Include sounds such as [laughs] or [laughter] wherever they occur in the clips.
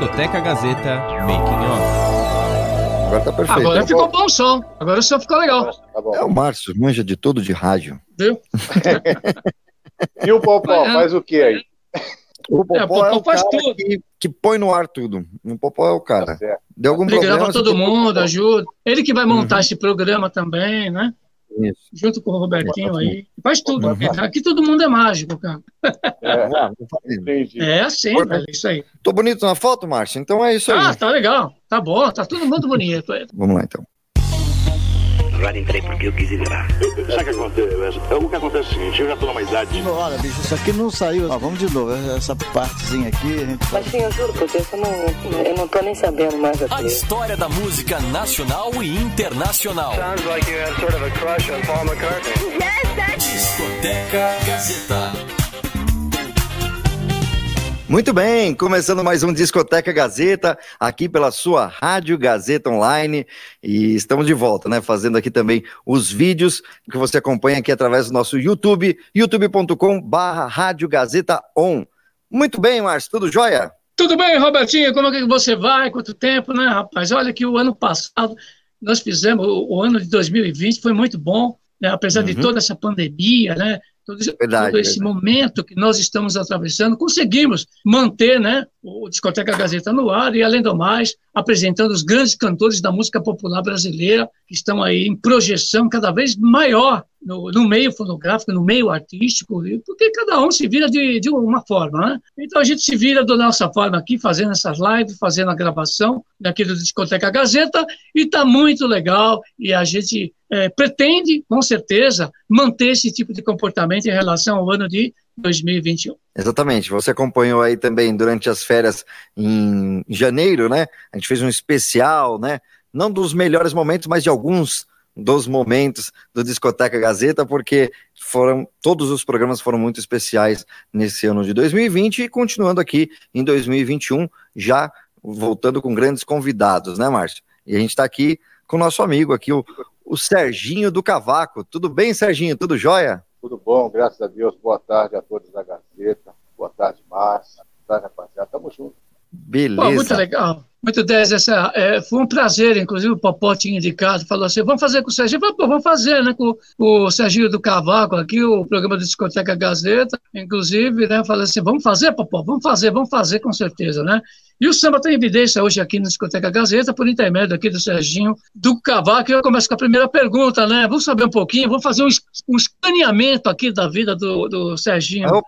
Discoteca Gazeta Making Off. Agora tá perfeito. Agora ficou bom o som. Agora o som ficou legal. Tá é o Márcio, manja de tudo de rádio. Viu? [laughs] e o Popó, é. faz o que aí? O Popó, é, o Popó é o faz tudo. Que, que, põe no ar tudo. O Popó é o cara. Tá Deu algum Ele problema. Ele grava todo mundo, ajuda. Ele que vai montar uhum. esse programa também, né? Isso. Junto com o Robertinho aí. Faz tudo. Aqui todo mundo é mágico, cara. É, [laughs] é assim, velho, isso aí. Tô bonito na foto, Márcio? Então é isso aí. Ah, tá legal. Tá bom, tá todo mundo bonito. Vamos lá, então agora entrei porque eu quis entrar. Sabe o que acontece? O que acontece é o seguinte, eu já tô numa idade. Olha, bicho, isso aqui não saiu. Ó, vamos de novo, essa partezinha aqui. Gente... Mas sim, eu juro por Deus, eu não, eu não tô nem sabendo mais A história da música nacional e internacional. Sounds like you had sort of a crush on Paul McCartney. Yes, that's... Discoteca Gazeta. Muito bem, começando mais um Discoteca Gazeta, aqui pela sua Rádio Gazeta Online, e estamos de volta, né, fazendo aqui também os vídeos que você acompanha aqui através do nosso YouTube, youtube.com barra Rádio Gazeta On. Muito bem, Márcio, tudo jóia? Tudo bem, Robertinho, como é que você vai? Quanto tempo, né, rapaz? Olha que o ano passado nós fizemos, o, ano de 2020 foi muito bom, né, apesar uhum. de toda essa pandemia, né, verdade, todo esse verdade. momento que nós estamos atravessando, conseguimos manter né, o Discoteca Gazeta no ar e, além do mais, apresentando os grandes cantores da música popular brasileira que estão aí em projeção cada vez maior no, no, meio fonográfico, no meio artístico, porque cada um se vira de, de uma forma, né? Então a gente se vira da nossa forma aqui, fazendo essas lives, fazendo a gravação daqui do Discoteca Gazeta, e está muito legal, e a gente é, pretende, com certeza, manter esse tipo de comportamento em relação ao ano de 2021. Exatamente, você acompanhou aí também durante as férias em janeiro, né? A gente fez um especial, né? Não dos melhores momentos, mas de alguns dos momentos do Discoteca Gazeta, porque foram todos os programas foram muito especiais nesse ano de 2020 e continuando aqui em 2021, já voltando com grandes convidados, né, Márcio? E a gente está aqui com o nosso amigo aqui, o, o Serginho do Cavaco. Tudo bem, Serginho? Tudo jóia? Tudo bom, graças a Deus. Boa tarde a todos da Gazeta. Boa tarde, Márcio. Boa tarde, rapaziada. Tamo junto. Beleza. Pô, muito legal. Muito 10, essa, é, foi um prazer, inclusive o Popó tinha indicado, falou assim, vamos fazer com o Serginho, falei, vamos fazer, né, com, com, o Serginho do Cavaco aqui, o programa da Discoteca Gazeta, inclusive, né, falei assim, vamos fazer, Popó, vamos fazer, vamos fazer com certeza, né, e o samba tem evidência hoje aqui na Discoteca Gazeta, por intermédio aqui do Serginho do Cavaco. Eu começo com a primeira pergunta, né? Vamos saber um pouquinho, vamos fazer um, um escaneamento aqui da vida do, do Serginho do,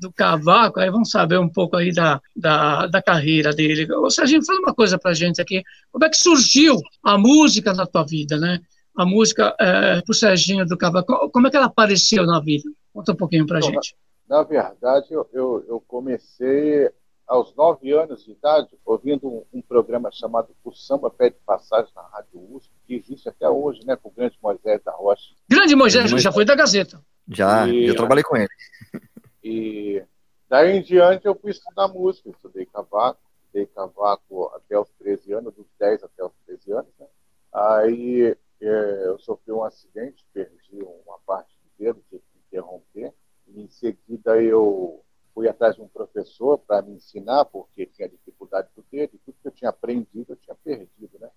do, Cavaco, aí vamos saber um pouco aí da, da, da carreira dele. Ô, Serginho, fala uma coisa pra gente aqui. Como é que surgiu a música na tua vida, né? A música é, pro Serginho do Cavaco, como é que ela apareceu na vida? Conta um pouquinho pra então, gente. Na, na verdade, eu, eu, eu comecei aos nove anos de idade, ouvindo um, um, programa chamado O Samba Pede Passagem na Rádio USP, que existe até hoje, né, com o grande Moisés da Rocha. Grande Moisés, já foi da Gazeta. Já, e, eu trabalhei com ele. [laughs] E daí em diante eu fui estudar música, estudei cavaco, estudei cavaco até os 13 anos, dos 10 até os 13 anos, né? Aí é, eu sofri um acidente, perdi uma parte do dedo, tive que interromper, e em seguida eu fui atrás de um professor para me ensinar, porque tinha dificuldade do dedo, e tudo que eu tinha aprendido eu tinha perdido, né?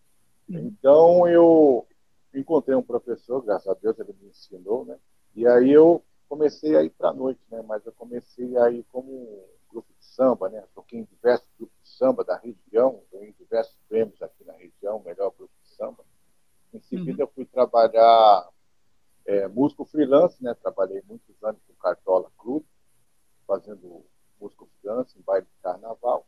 Uhum. Então eu encontrei um professor, graças a Deus ele me ensinou, né? E aí eu comecei a ir para a noite, né? Mas eu comecei a ir como um grupo de samba, né? Toquei em diversos grupos de samba da região, ganhei diversos prêmios aqui na região, melhor grupo de samba. Em seguida uhum. eu fui trabalhar é, músico freelance, né? Trabalhei muitos anos com Cartola Clube fazendo música dança em baile de carnaval.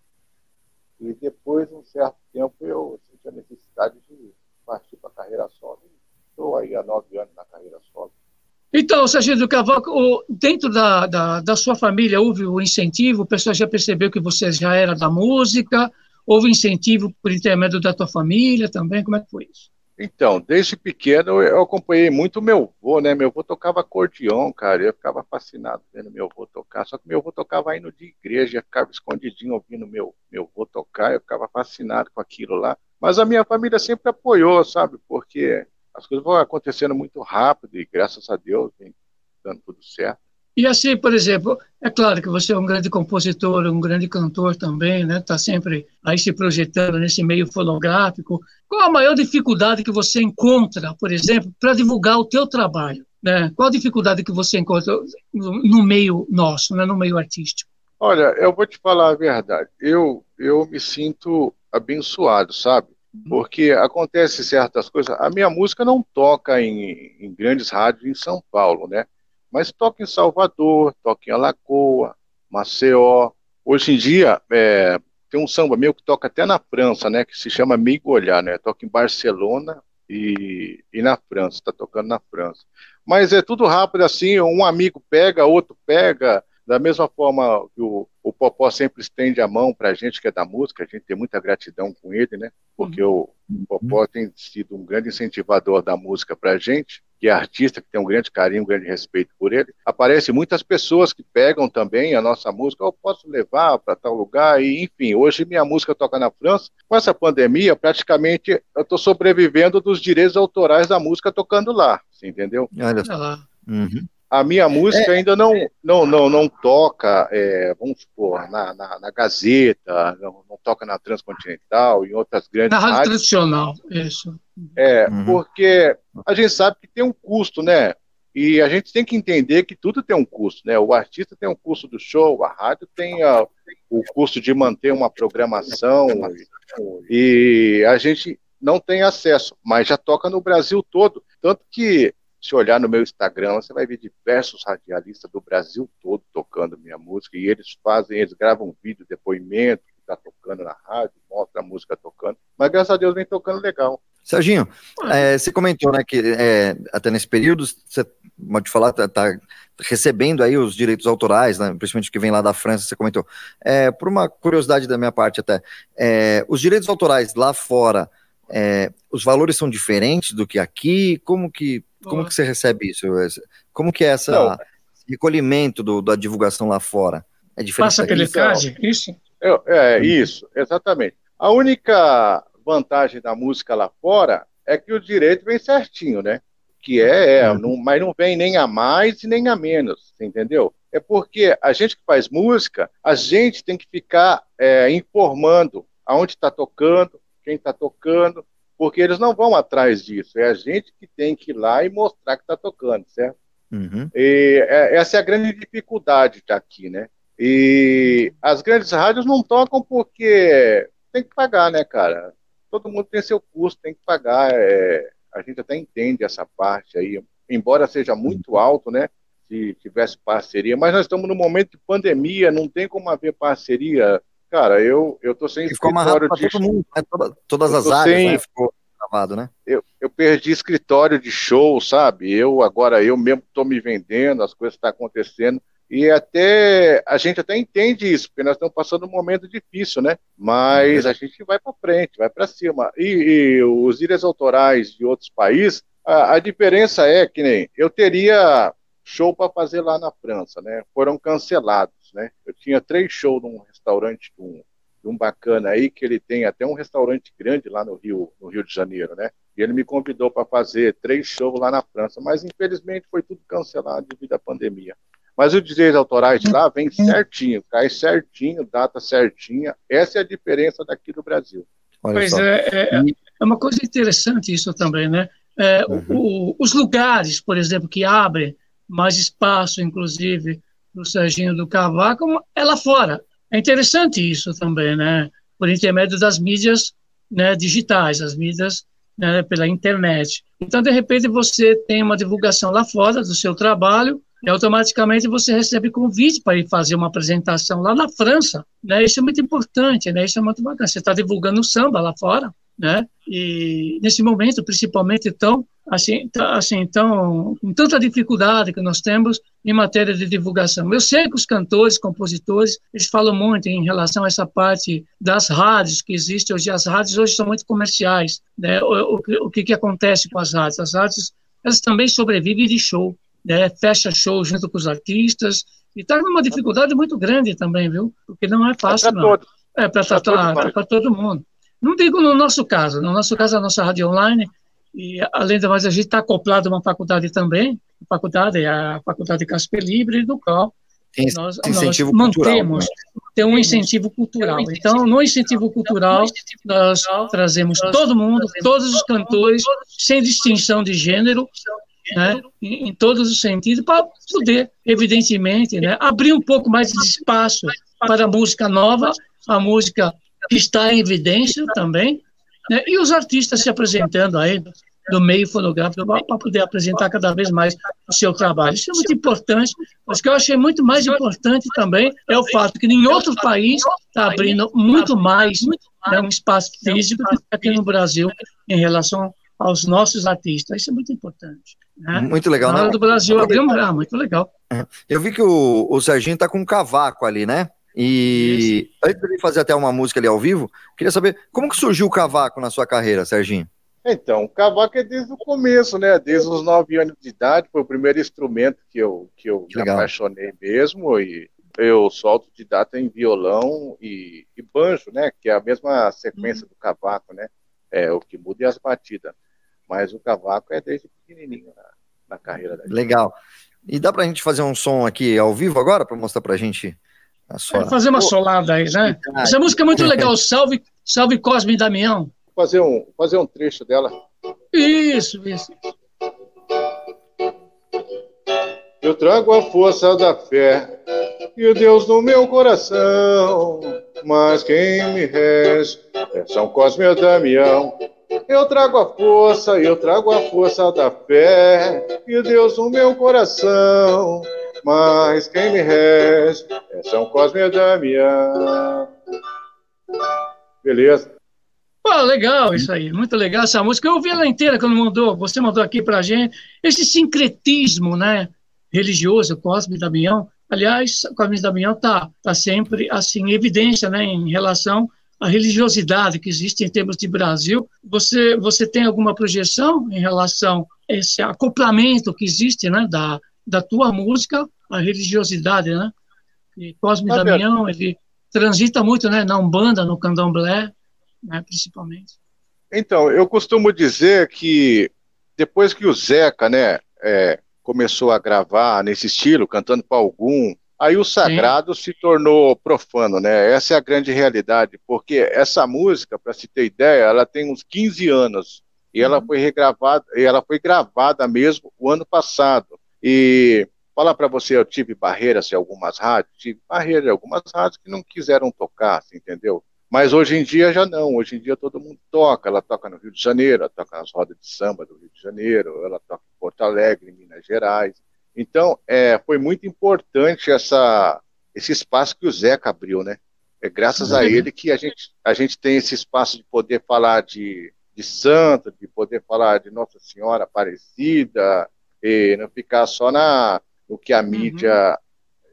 E depois, um certo tempo, eu senti a necessidade de partir para a carreira solo. Estou aí há nove anos na carreira solo. Então, Sargento do Cavaco, dentro da, da, da, sua família houve o incentivo? O pessoal já percebeu que você já era da música? Houve incentivo por intermédio da tua família também? Como é que foi? Então, desde pequeno eu acompanhei muito meu avô, né? Meu avô tocava acordeon, cara. Eu ficava fascinado vendo meu avô tocar. Só que meu avô tocava indo de igreja, ficava escondidinho ouvindo meu, meu avô tocar. Eu ficava fascinado com aquilo lá. Mas a minha família sempre apoiou, sabe? Porque as coisas vão acontecendo muito rápido e graças a Deus vem dando tudo certo. E assim, por exemplo, é claro que você é um grande compositor, um grande cantor também, né? Está sempre aí se projetando nesse meio fonográfico. Qual a maior dificuldade que você encontra, por exemplo, para divulgar o teu trabalho? Né? Qual a dificuldade que você encontra no, meio nosso, né? no meio artístico? Olha, eu vou te falar a verdade. Eu, eu me sinto abençoado, sabe? Uhum. Porque acontece certas coisas. A minha música não toca em, em grandes rádios em São Paulo, né? Mas toca em Salvador, toca em Alagoa, Maceió. Hoje em dia, é, tem um samba meu que toca até na França, né, que se chama Migolhar, né, toca em Barcelona e, e na França, está tocando na França. Mas é tudo rápido assim, um amigo pega, outro pega, da mesma forma que o, o Popó sempre estende a mão para a gente que é da música, a gente tem muita gratidão com ele, né? Porque uhum. o, o Popó tem sido um grande incentivador da música para a gente que é artista, que tem um grande carinho, um grande respeito por ele. Aparecem muitas pessoas que pegam também a nossa música, eu posso levar para tal lugar, e enfim, hoje minha música toca na França. Com essa pandemia, praticamente eu estou sobrevivendo dos direitos autorais da música tocando lá, você entendeu? Olha só. Uhum a minha música é, ainda não, não, não, não toca, é, vamos supor, na, na, na Gazeta, não, não, toca na Transcontinental, em outras grandes Na rádio rádios. tradicional, isso. É, uhum. porque a gente sabe que tem um custo, né? E a gente tem que entender que tudo tem um custo, né? O artista tem um custo do show, a rádio tem a, o custo de manter uma programação, e, e a gente não tem acesso, mas já toca no Brasil todo. Tanto que se olhar no meu Instagram, você vai ver diversos radialistas do Brasil todo tocando minha música, e eles fazem, eles gravam um vídeo, depoimento, que está tocando na rádio, mostra a música tocando, mas graças a Deus vem tocando legal. Serginho, é, você comentou, né, que é, até nesse período, você pode falar, tá, tá, recebendo aí os direitos autorais, né, principalmente que vem lá da França, você comentou. É, por uma curiosidade da minha parte até, é, os direitos autorais lá fora, é, os valores são diferentes do que aqui? Como que como que você recebe isso? Como que é esse recolhimento do, da divulgação lá fora? É diferente Passa pelo CAD, isso? É, é, isso, exatamente. A única vantagem da música lá fora é que o direito vem certinho, né? Que é, é uhum. não, mas não vem nem a mais e nem a menos, entendeu? É porque a gente que faz música, a gente tem que ficar é, informando aonde está tocando, quem está tocando, porque eles não vão atrás disso. É a gente que tem que ir lá e mostrar que está tocando, certo? Uhum. E é, essa é a grande dificuldade aqui, né? E as grandes rádios não tocam porque tem que pagar, né, cara? Todo mundo tem seu custo, tem que pagar. É, a gente até entende essa parte aí, embora seja muito alto, né? Se tivesse parceria, mas nós estamos num momento de pandemia, não tem como haver parceria Cara, eu, eu tô sem ficou escritório de... todo mundo, né? Toda, todas as áreas, sem... né? Ficou gravado, né? Eu, eu perdi escritório de show, sabe? Eu agora, eu mesmo tô me vendendo, as coisas estão tá acontecendo. E até a gente até entende isso, porque nós estamos passando um momento difícil, né? Mas uhum. a gente vai para frente, vai para cima. E, e, os direitos autorais de outros países, a, a diferença é que nem eu teria show para fazer lá na França, né? Foram cancelados, né? Eu tinha três shows num restaurante de um, de um bacana aí, que ele tem até um restaurante grande lá no Rio, no Rio de Janeiro, né? E ele me convidou para fazer três shows lá na França, mas infelizmente foi tudo cancelado devido à pandemia. Mas o direitos autorais de lá vem certinho, cai certinho, data certinha. Essa é a diferença daqui do Brasil. Olha pois é, é, é, uma coisa interessante isso também, né? É, uhum. o, os lugares, por exemplo, que abrem mais espaço, inclusive, para o Serginho do Cavaco, é lá fora. É interessante isso também, né? Por intermédio das mídias né, digitais, as mídias né, pela internet. Então, de repente, você tem uma divulgação lá fora do seu trabalho e automaticamente você recebe convite para ir fazer uma apresentação lá na França. Né? Isso é muito importante, né? isso é muito bacana. Você está divulgando o samba lá fora, né? E nesse momento, principalmente, então, assim, tá, assim, então, com tanta dificuldade que nós temos em matéria de divulgação. Eu sei que os cantores, compositores, eles falam muito em relação a essa parte das rádios que existem hoje. As rádios hoje são muito comerciais, né? O, o, o que, que acontece com as rádios? As rádios, elas também sobrevivem de show, né? Fecha show junto com os artistas e está numa dificuldade muito grande também, viu? Porque não é fácil, é não. Todos. É para todo, todo mundo. Não digo no nosso caso, no nosso caso, a nossa rádio online, E, além do mais, a gente está acoplado a uma faculdade também, a faculdade é a Faculdade Casper Libre, do qual tem nós, incentivo nós cultural, mantemos, né? tem um incentivo cultural. Então, no incentivo cultural, nós trazemos todo mundo, todos os cantores, sem distinção de gênero, né, em, todos os sentidos, para poder, evidentemente, né, abrir um pouco mais de espaço para a música nova, a música que está em evidência também, né, e os artistas se apresentando aí do meio fonográfico para poder apresentar cada vez mais o seu trabalho. Isso é muito importante, mas o que eu achei muito mais importante também é o fato que em outros países está abrindo muito mais né, um espaço físico do que aqui no Brasil em relação aos nossos artistas. Isso é muito importante. Né? Muito legal, Na né? hora do Brasil abriu. Ah, muito legal. Eu vi que o, o Serginho tá com um cavaco ali, né? E antes de ele fazer até uma música ali ao vivo, queria saber como que surgiu o cavaco na sua carreira, Serginho? Então, o cavaco é desde o começo, né? Desde os nove anos de idade, foi o primeiro instrumento que eu, que eu Que me legal. apaixonei mesmo. E eu sou autodidata em violão e, e banjo, né? Que é a mesma sequência do cavaco, né? É, o que muda é as batidas. Mas o cavaco é desde pequenininho na, na carreira da gente. Legal. E dá pra gente fazer um som aqui ao vivo agora para mostrar pra gente a sua. É, fazer uma solada aí, né? Essa música é muito [laughs] legal. Salve, salve Cosme e Damião. Fazer um, fazer um trecho dela. Isso, isso. Eu trago a força da fé e o Deus no meu coração. Mas quem me rege é São Cosme e Damião. Eu trago a força, eu trago a força da fé e Deus no meu coração. Mas quem me rege é São Cosme e Damião. Beleza. Pô, legal isso aí, muito legal essa música. Eu ouvi ela inteira quando mandou, você mandou aqui pra gente. Esse sincretismo, né, religioso, Cosme e Damião. Aliás, Cosme e Damião tá, tá sempre assim em evidência, né, em relação à religiosidade que existe em termos de Brasil. Você você tem alguma projeção em relação a esse acoplamento que existe, né, da da tua música à religiosidade, né? E Cosme Damião, ele transita muito, né, na Umbanda, no Candomblé, né, principalmente. Então, eu costumo dizer que depois que o Zeca, né, é, começou a gravar nesse estilo, cantando para algum, aí o sagrado se tornou profano, né? Essa é a grande realidade, porque essa música, para se ter ideia, ela tem uns 15 anos e ela foi regravada, e ela foi gravada mesmo o ano passado. E falar para você, eu tive barreiras em algumas rádios, tive barreiras em algumas rádios que não quiseram tocar, você entendeu? Mas hoje em dia já não, hoje em dia todo mundo toca, ela toca no Rio de Janeiro, ela toca nas rodas de samba do Rio de Janeiro, ela toca em Porto Alegre, em Minas Gerais. Então, é, foi muito importante essa, esse espaço que o Zeca abriu, né? É graças a ele que a gente, a gente tem esse espaço de poder falar de, de santo, de poder falar de Nossa Senhora Aparecida, e não ficar só na, no que a mídia,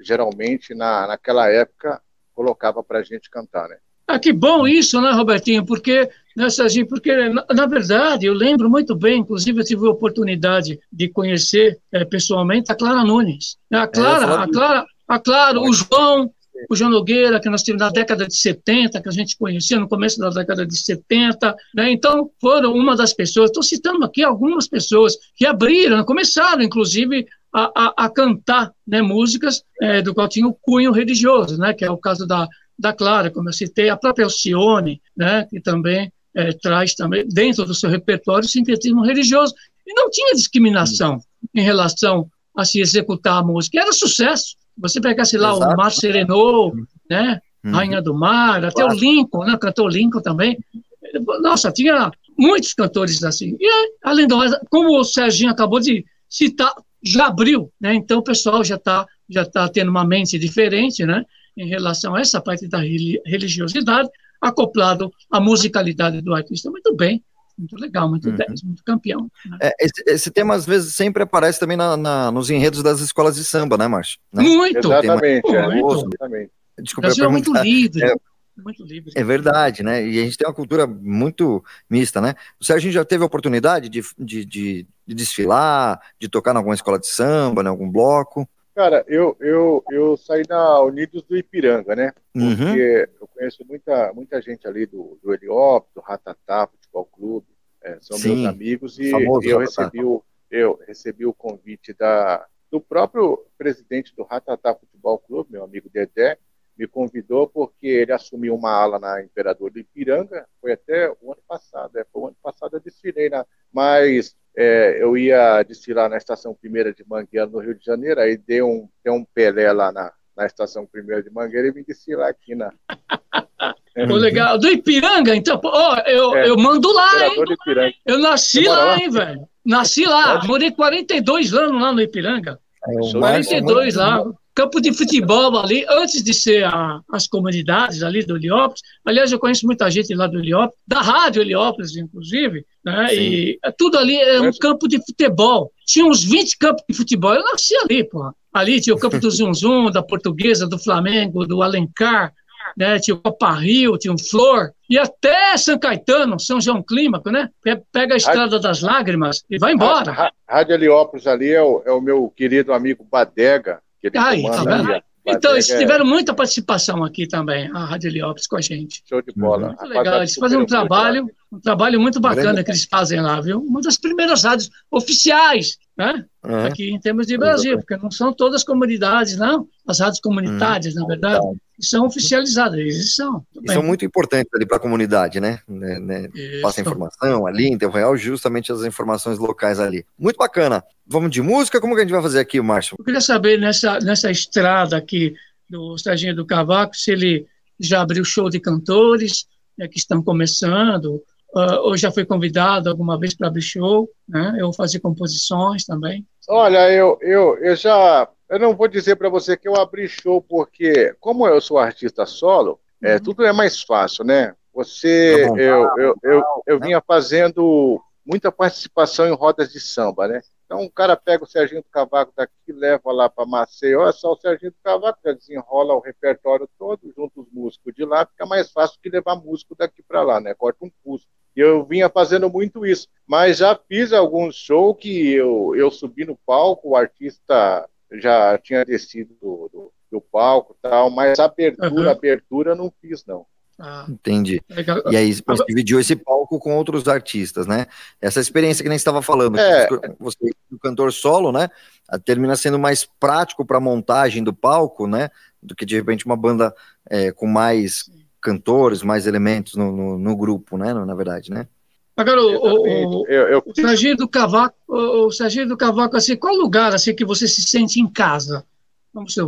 geralmente, na, naquela época, colocava para a gente cantar, né? Ah, que bom isso, né, Robertinho? Porque, Serginho, porque na, na verdade eu lembro muito bem, inclusive eu tive a oportunidade de conhecer eh, pessoalmente a Clara Nunes. A Clara, a Clara, a Clara, o João, o João Nogueira, que nós tivemos na década de 70, que a gente conhecia no começo da década de 70, né? Então, foram uma das pessoas, estou citando aqui algumas pessoas que abriram, começaram, inclusive, a, a, a cantar né, músicas eh, do qual tinha o cunho religioso, né? Que é o caso da da Clara, como eu citei, a própria Alcione, né, que também é, traz também dentro do seu repertório o sincretismo religioso. E não tinha discriminação em relação a se executar a música. Era sucesso. Você pegasse lá Exato. o Mar Serenou, né, Uhum. Rainha do Mar, até Claro. o Lincoln, né, cantor Lincoln também. Nossa, tinha muitos cantores assim. E, além do mais, como o Serginho acabou de citar, já abriu, né? Então o pessoal já está já tá tendo uma mente diferente, né? Em relação a essa parte da reli- religiosidade, acoplado à musicalidade do artista. Muito bem, muito legal, muito Uhum. 10, muito campeão. né? É, esse, esse tema às vezes sempre aparece também na, na- nos enredos das escolas de samba, né, Márcio? Né? Muito, Exatamente, é, muito. exatamente. O Desculpa, eu ia Brasil é muito livre, É. muito livre. É verdade, né? E a gente tem uma cultura muito mista, né? O Serginho já teve a oportunidade de, de, de- de desfilar, de tocar em alguma escola de samba, em algum bloco. Cara, eu, eu, eu saí na Unidos do Ipiranga, né? Uhum. Porque eu conheço muita, muita gente ali do, do Heliópolis, do Ratatá, Futebol Clube. é, são Sim, meus amigos e eu recebi, o, eu recebi o convite da, do próprio presidente do Ratatá Futebol Clube, meu amigo Dedé, me convidou porque ele assumiu uma ala na Imperador de Ipiranga, foi até o ano passado, é, foi o ano passado eu desfilei, na, mas é, eu ia desfilar na Estação Primeira de Mangueira, no Rio de Janeiro, aí deu um, deu um Pelé lá na, na Estação Primeira de Mangueira e vim desfilar aqui na... [laughs] Pô, legal. Do Ipiranga, então, ó, eu, é, eu mando lá, hein? Eu nasci lá, lá, hein, velho? Nasci lá, morei 42 anos lá no Ipiranga. É, 42 lá campo de futebol ali, antes de ser a, as comunidades ali do Heliópolis. Aliás, eu conheço muita gente lá do Heliópolis, da rádio Heliópolis, inclusive, né? E tudo ali é um campo de futebol. Tinha uns 20 campos de futebol. Eu nasci ali, pô. Ali tinha o campo do Zunzum, [laughs] da Portuguesa, do Flamengo, do Alencar, né? Tinha o Copa Rio, tinha o Flor, e até São Caetano, São João Clímaco, né? Pega a Estrada das Lágrimas e vai embora. Rádio Heliópolis ali é o, é o meu querido amigo Badega, que ele Ai, tá então, eles tiveram muita participação aqui também, a Rádio Heliópolis com a gente. Show de bola. Muito legal, eles fazem um trabalho, um trabalho muito bacana que eles fazem lá, viu? Uma das primeiras rádios oficiais, né? Uhum. Aqui em termos de Brasil, porque não são todas comunidades, não. As rádios comunitárias, uhum. na verdade, são oficializadas, eles são. E são muito importantes ali para a comunidade, né? né, né? Passa informação ali, em tempo real, justamente as informações locais ali. Muito bacana. Vamos de música? Como que a gente vai fazer aqui, Márcio? Eu queria saber, nessa, nessa estrada aqui do Serginho do Cavaco, se ele já abriu show de cantores né, que estão começando, uh, ou já foi convidado alguma vez para abrir show, né? Eu vou fazer composições também. Olha, eu, eu, eu já eu não vou dizer para você que eu abri show, porque, como eu sou artista solo, é, uhum. tudo é mais fácil, né? Você, tá eu, eu, eu, eu vinha fazendo muita participação em rodas de samba, né? Então o cara pega o Serginho do Cavaco daqui, leva lá para Maceió, é só o Serginho do Cavaco já desenrola o repertório todo, junto os músicos de lá, fica mais fácil que levar músico daqui para lá, né? Corta um custo. E eu vinha fazendo muito isso. Mas já fiz alguns shows que eu, eu subi no palco, o artista já tinha descido do, do, do palco tal, mas abertura, uhum. abertura não fiz, não. Ah, Entendi. Legal. E aí você dividiu esse palco com outros artistas, né? Essa experiência que nem estava falando, é. você o cantor solo, né? Termina sendo mais prático para a montagem do palco, né? Do que de repente uma banda é, com mais cantores, mais elementos no, no, no grupo, né? Na verdade, né? Agora, o, o, eu, eu... o Serginho do Cavaco, o, o Serginho do Cavaco, assim, qual lugar assim que você se sente em casa? Vamos ver,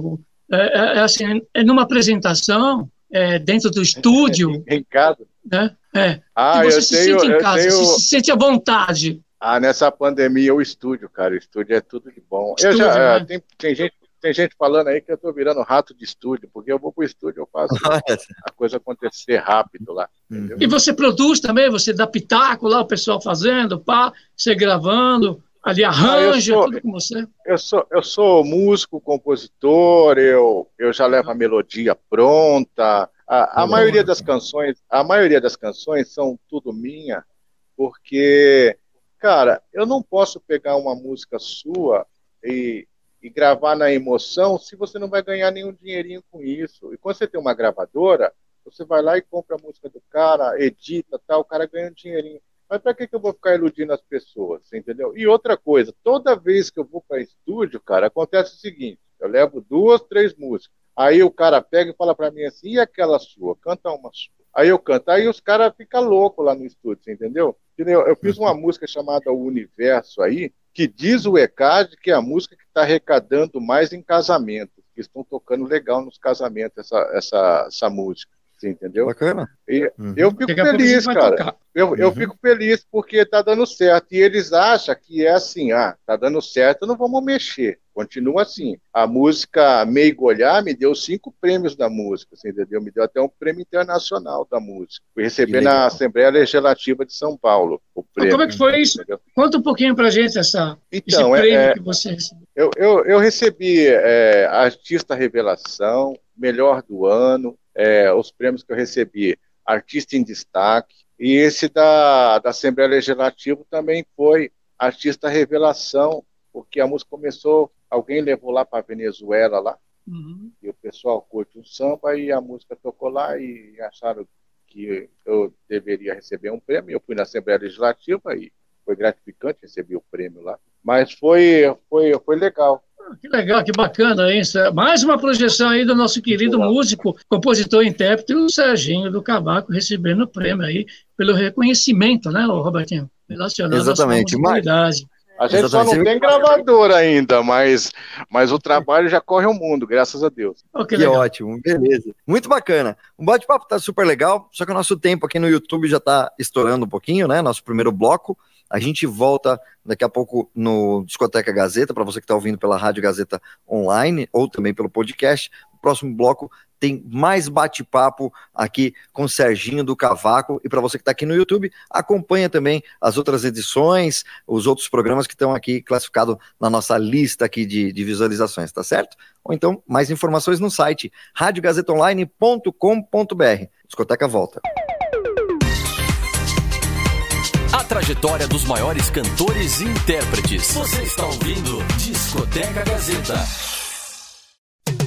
é, é, é, assim, é numa apresentação, é dentro do estúdio. [laughs] em casa? Né? É. Ah, você eu se tenho, sente em casa, tenho... se sente à vontade. Ah, nessa pandemia o estúdio, cara, o estúdio é tudo de bom. Estúdio, eu já, né? tem, tem gente tem gente falando aí que eu estou virando rato de estúdio, porque eu vou para o estúdio, eu faço [laughs] a coisa acontecer rápido lá. Entendeu? E você produz também, você dá pitaco lá, o pessoal fazendo, pá, você gravando, ali arranja, ah, sou, tudo com você. Eu sou, eu sou músico, compositor, eu, eu já levo a melodia pronta. A, a maioria das canções, a maioria das canções são tudo minha, porque, cara, eu não posso pegar uma música sua e, e gravar na emoção se você não vai ganhar nenhum dinheirinho com isso. E quando você tem uma gravadora, você vai lá e compra a música do cara, edita, tal, o cara ganha um dinheirinho. Mas para que, que eu vou ficar iludindo as pessoas, entendeu? E outra coisa, toda vez que eu vou para estúdio, cara, acontece o seguinte: eu levo duas, três músicas. Aí o cara pega e fala para mim assim: e aquela sua? Canta uma sua. Aí eu canto. Aí os caras ficam loucos lá no estúdio, entendeu? Eu fiz uma música chamada O Universo aí, que diz o ECAD que é a música que está arrecadando mais em casamentos, que estão tocando legal nos casamentos essa, essa, essa música. Você entendeu? Bacana. E uhum. Eu fico feliz, cara. Eu, eu uhum. fico feliz porque tá dando certo. E eles acham que é assim, ah, tá dando certo, não vamos mexer. Continua assim. A música Meigo Olhar me deu cinco prêmios da música, você entendeu? Me deu até um prêmio internacional da música. Fui receber na Assembleia Legislativa de São Paulo o prêmio. Como é que foi isso? Entendeu? Conta um pouquinho pra gente essa, então, esse prêmio é, que você recebeu. Eu, eu, eu recebi é, Artista Revelação, Melhor do Ano, é, os prêmios que eu recebi, Artista em Destaque, e esse da, da Assembleia Legislativa também foi Artista Revelação, porque a música começou, alguém levou lá para Venezuela lá, uhum. e o pessoal curte o samba, e a música tocou lá, e acharam que eu deveria receber um prêmio. Eu fui na Assembleia Legislativa e foi gratificante receber o prêmio lá. Mas foi, foi, foi legal. Que legal, que bacana isso. Mais uma projeção aí do nosso querido músico, compositor e intérprete, o Serginho do Cavaco, recebendo o prêmio aí pelo reconhecimento, né, Robertinho? Relacionado Exatamente. à sua a gente Exatamente. só não tem gravador ainda, mas, mas o trabalho já corre o mundo, graças a Deus. Oh, que, que ótimo, beleza. Muito bacana. O bate-papo tá super legal, só que o nosso tempo aqui no YouTube já tá estourando um pouquinho, né? Nosso primeiro bloco. A gente volta daqui a pouco no Discoteca Gazeta, para você que está ouvindo pela Rádio Gazeta Online ou também pelo podcast. O próximo bloco tem mais bate-papo aqui com Serginho do Cavaco. E para você que está aqui no YouTube, acompanha também as outras edições, os outros programas que estão aqui classificados na nossa lista aqui de, de visualizações, tá certo? Ou então, mais informações no site radiogazetaonline.com.br. Discoteca volta. A trajetória dos maiores cantores e intérpretes. Você está ouvindo Discoteca Gazeta.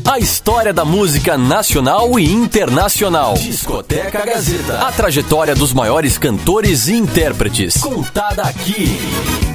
A história da música nacional e internacional. Discoteca Gazeta. A trajetória dos maiores cantores e intérpretes. Contada aqui.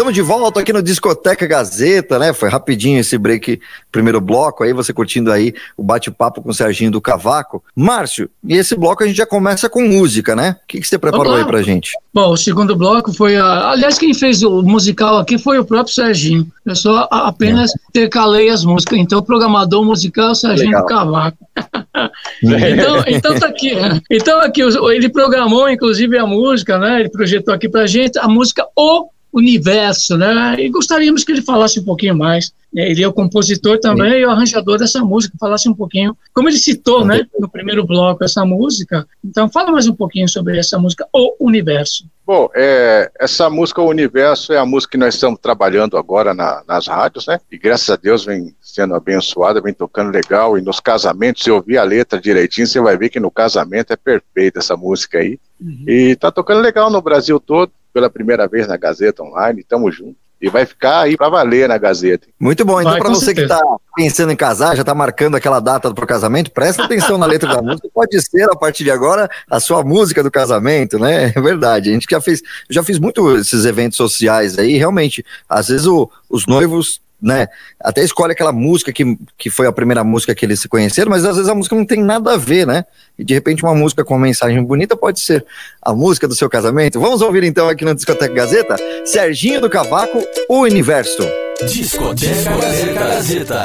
Estamos de volta aqui no Discoteca Gazeta, né? Foi rapidinho esse break, primeiro bloco aí, você curtindo aí o bate-papo com o Serginho do Cavaco. Márcio, e esse bloco a gente já começa com música, né? O que, que você preparou Olá. aí pra gente? Bom, o segundo bloco foi a... Aliás, quem fez o musical aqui foi o próprio Serginho. Eu só apenas intercalei as músicas. Então, o programador musical é o Serginho Legal. do Cavaco. [laughs] então, então tá aqui. Então aqui, ele programou, inclusive, a música, né? Ele projetou aqui pra gente a música O universo, né? E gostaríamos que ele falasse um pouquinho mais. Né? Ele é o compositor também Sim. e o arranjador dessa música, falasse um pouquinho, como ele citou, né, no primeiro bloco essa música. Então, fala mais um pouquinho sobre essa música, O Universo. Bom, é, essa música O Universo é a música que nós estamos trabalhando agora na, nas rádios, né? E graças a Deus vem sendo abençoada, vem tocando legal. E nos casamentos, se ouvir a letra direitinho, você vai ver que no casamento é perfeita essa música aí. Uhum. E tá tocando legal no Brasil todo pela primeira vez na Gazeta Online, estamos juntos. E vai ficar aí para valer na Gazeta. Muito bom. Então, para você certeza. que está pensando em casar, já está marcando aquela data para o casamento, presta atenção na letra da [laughs] música. Pode ser, a partir de agora, a sua música do casamento, né? [laughs] É verdade. A gente já fez, já fiz muito esses eventos sociais aí, realmente. Às vezes o, os noivos né? Até escolhe aquela música que, que foi a primeira música que eles se conheceram, mas às vezes a música não tem nada a ver, né? E de repente uma música com uma mensagem bonita pode ser a música do seu casamento. Vamos ouvir então aqui na Discoteca Gazeta, Serginho do Cavaco, O Universo. Discoteca Gazeta.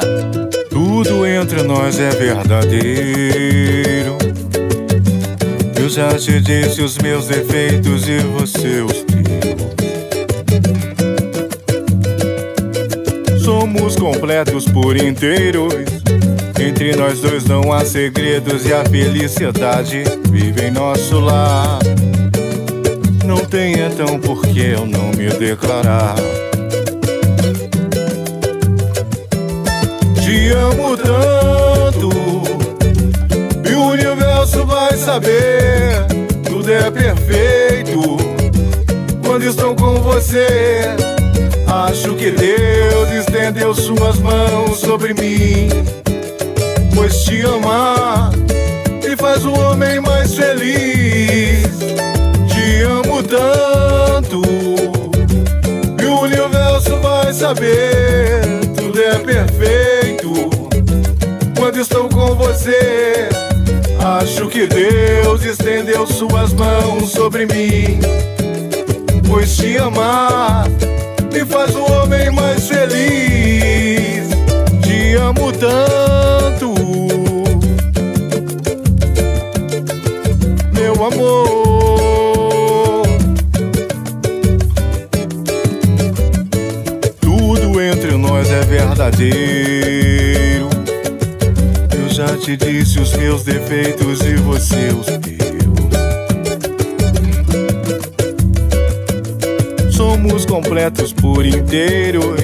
Tudo entre nós é verdadeiro. Eu já te disse os meus defeitos e você os teus. Somos completos por inteiros. Entre nós dois não há segredos e a felicidade vive em nosso lar. Não tem então por que eu não me declarar. Te amo tanto e o universo vai saber. Tudo é perfeito quando estou com você. Acho que Deus estendeu suas mãos sobre mim. Pois te amar me faz o homem mais feliz. Te amo tanto e o universo vai saber. Tudo é perfeito quando estou com você. Acho que Deus estendeu suas mãos sobre mim. Pois te amar faz o homem mais feliz. Te amo tanto, meu amor. Tudo entre nós é verdadeiro. Eu já te disse os meus defeitos e você os teus. Completos por inteiros.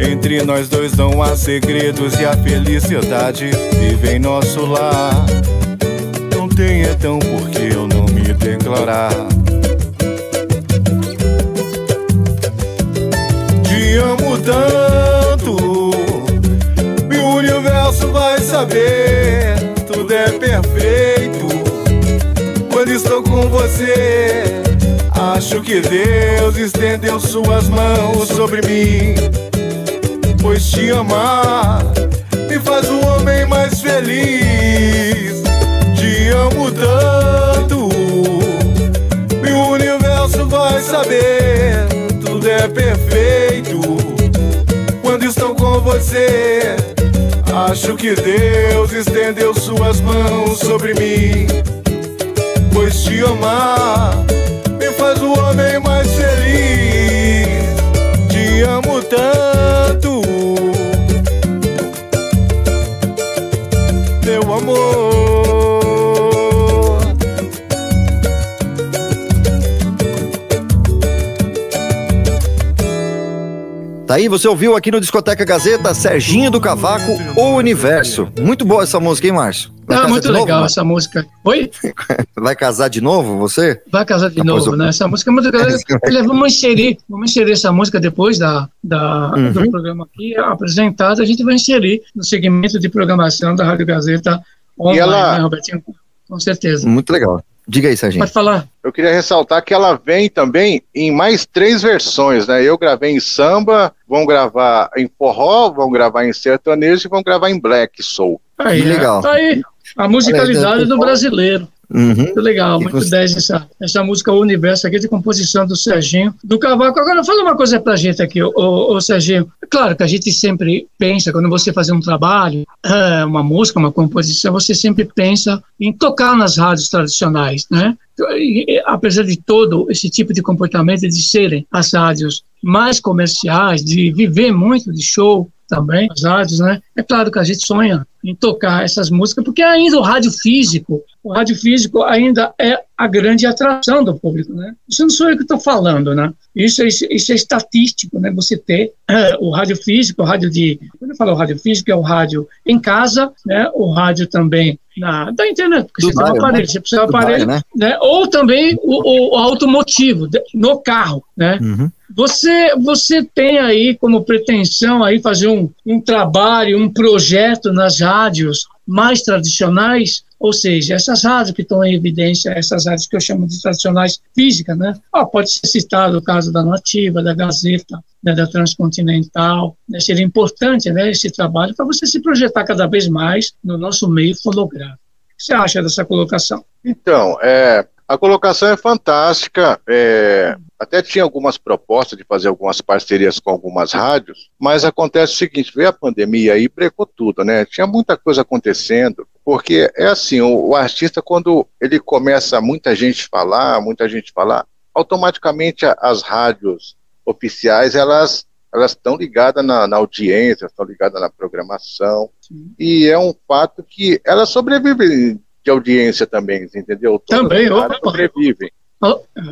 Entre nós dois não há segredos e a felicidade vive em nosso lar. Não tem então por que eu não me declarar. Te amo tanto, e o universo vai saber, tudo é perfeito. Quando estou com você, acho que Deus estendeu suas mãos sobre mim. Pois te amar me faz o homem mais feliz. Te amo tanto, e o universo vai saber, tudo é perfeito. Quando estou com você, acho que Deus estendeu suas mãos sobre mim. Pois te amar Tá aí, você ouviu aqui no Discoteca Gazeta, Serginho do Cavaco, O Universo. Muito boa essa música, hein, Márcio? Vai Ah, muito novo, legal Márcio? essa música. Oi? [laughs] Vai casar de novo, você? Vai casar de Depois novo, eu- né? Essa música é muito [laughs] legal. Olha, Vamos inserir, vamos inserir essa música depois da, da, Uhum. do programa aqui apresentado. A gente vai inserir no segmento de programação da Rádio Gazeta online, ela- né, Robertinho? Com certeza. Muito legal. Diga aí, Serginho. Pode falar. Eu queria ressaltar que ela vem também em mais três versões, né? Eu gravei em samba, vão gravar em forró, vão gravar em sertanejo e vão gravar em black soul. Aí, Que legal. né? Tá aí a musicalidade do brasileiro. Uhum. Muito legal, muito você- 10 essa, essa música O Universo aqui de composição do Serginho do Cavaco. Agora, fala uma coisa pra gente aqui, ô, ô, ô, Serginho. É claro que a gente sempre pensa, quando você fazer um trabalho, é, uma música, uma composição, você sempre pensa em tocar nas rádios tradicionais, né? Apesar de todo esse tipo de comportamento de serem as rádios mais comerciais, de viver muito de show também, as rádios, né? É claro que a gente sonha em tocar essas músicas, porque ainda o rádio físico, o rádio físico ainda é a grande atração do público, né? Isso não sou eu que estou falando, né? Isso, é- isso, isso é estatístico, né? Você ter eh, o rádio físico, o rádio de... Quando eu falo rádio físico, é o rádio em casa, né? O rádio também na, da internet, porque Do você tem um dial, aparelho, né? você precisa de um Do aparelho, dial, né? né? Ou também o, o automotivo, no carro, né? Uhum. Você, você tem aí como pretensão aí fazer um, um trabalho, um projeto nas rádios mais tradicionais, ou seja, essas rádios que estão em evidência, essas rádios que eu chamo de tradicionais físicas, né? Ah, pode ser citado o caso da Nativa, da Gazeta, né, da Transcontinental, né? Seria importante, né, esse trabalho para você se projetar cada vez mais no nosso meio fonográfico. O que você acha dessa colocação? Então, é, a colocação é fantástica. é, até tinha algumas propostas de fazer algumas parcerias com algumas rádios, mas acontece o seguinte: veio a pandemia e brecou tudo, né? Tinha muita coisa acontecendo, porque é assim: o, o artista, quando ele começa muita gente falar, muita gente falar, automaticamente as rádios oficiais elas elas estão ligadas na, na audiência, estão ligadas na programação, e é um fato que elas sobrevivem de audiência também, entendeu? Todas Também, opa. sobrevivem.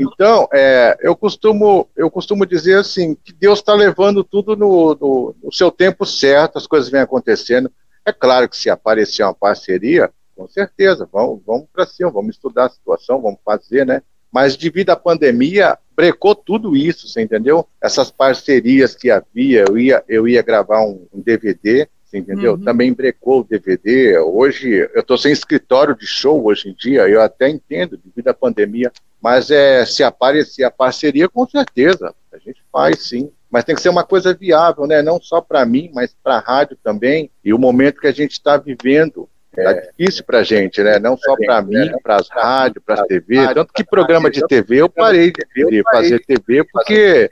Então, é, eu, costumo, eu costumo dizer assim, que Deus está levando tudo no, no, no seu tempo certo, as coisas vêm acontecendo. É claro que se aparecer uma parceria, com certeza, vamos, vamos para cima, vamos estudar a situação, vamos fazer, né? Mas devido à pandemia, brecou tudo isso, você entendeu? Essas parcerias que havia, eu ia, eu ia gravar um, um DVD, você entendeu? Uhum. Também brecou o DVD. Hoje, eu estou sem escritório de show hoje em dia, eu até entendo, devido à pandemia, mas é, se aparecer a parceria, com certeza, a gente faz sim. Mas tem que ser uma coisa viável, né? Não só para mim, mas para a rádio também. E o momento que a gente está vivendo Tá difícil para a gente, né? Não só para mim, para as rádios, para as TV. Tanto que programa de TV eu parei de fazer TV porque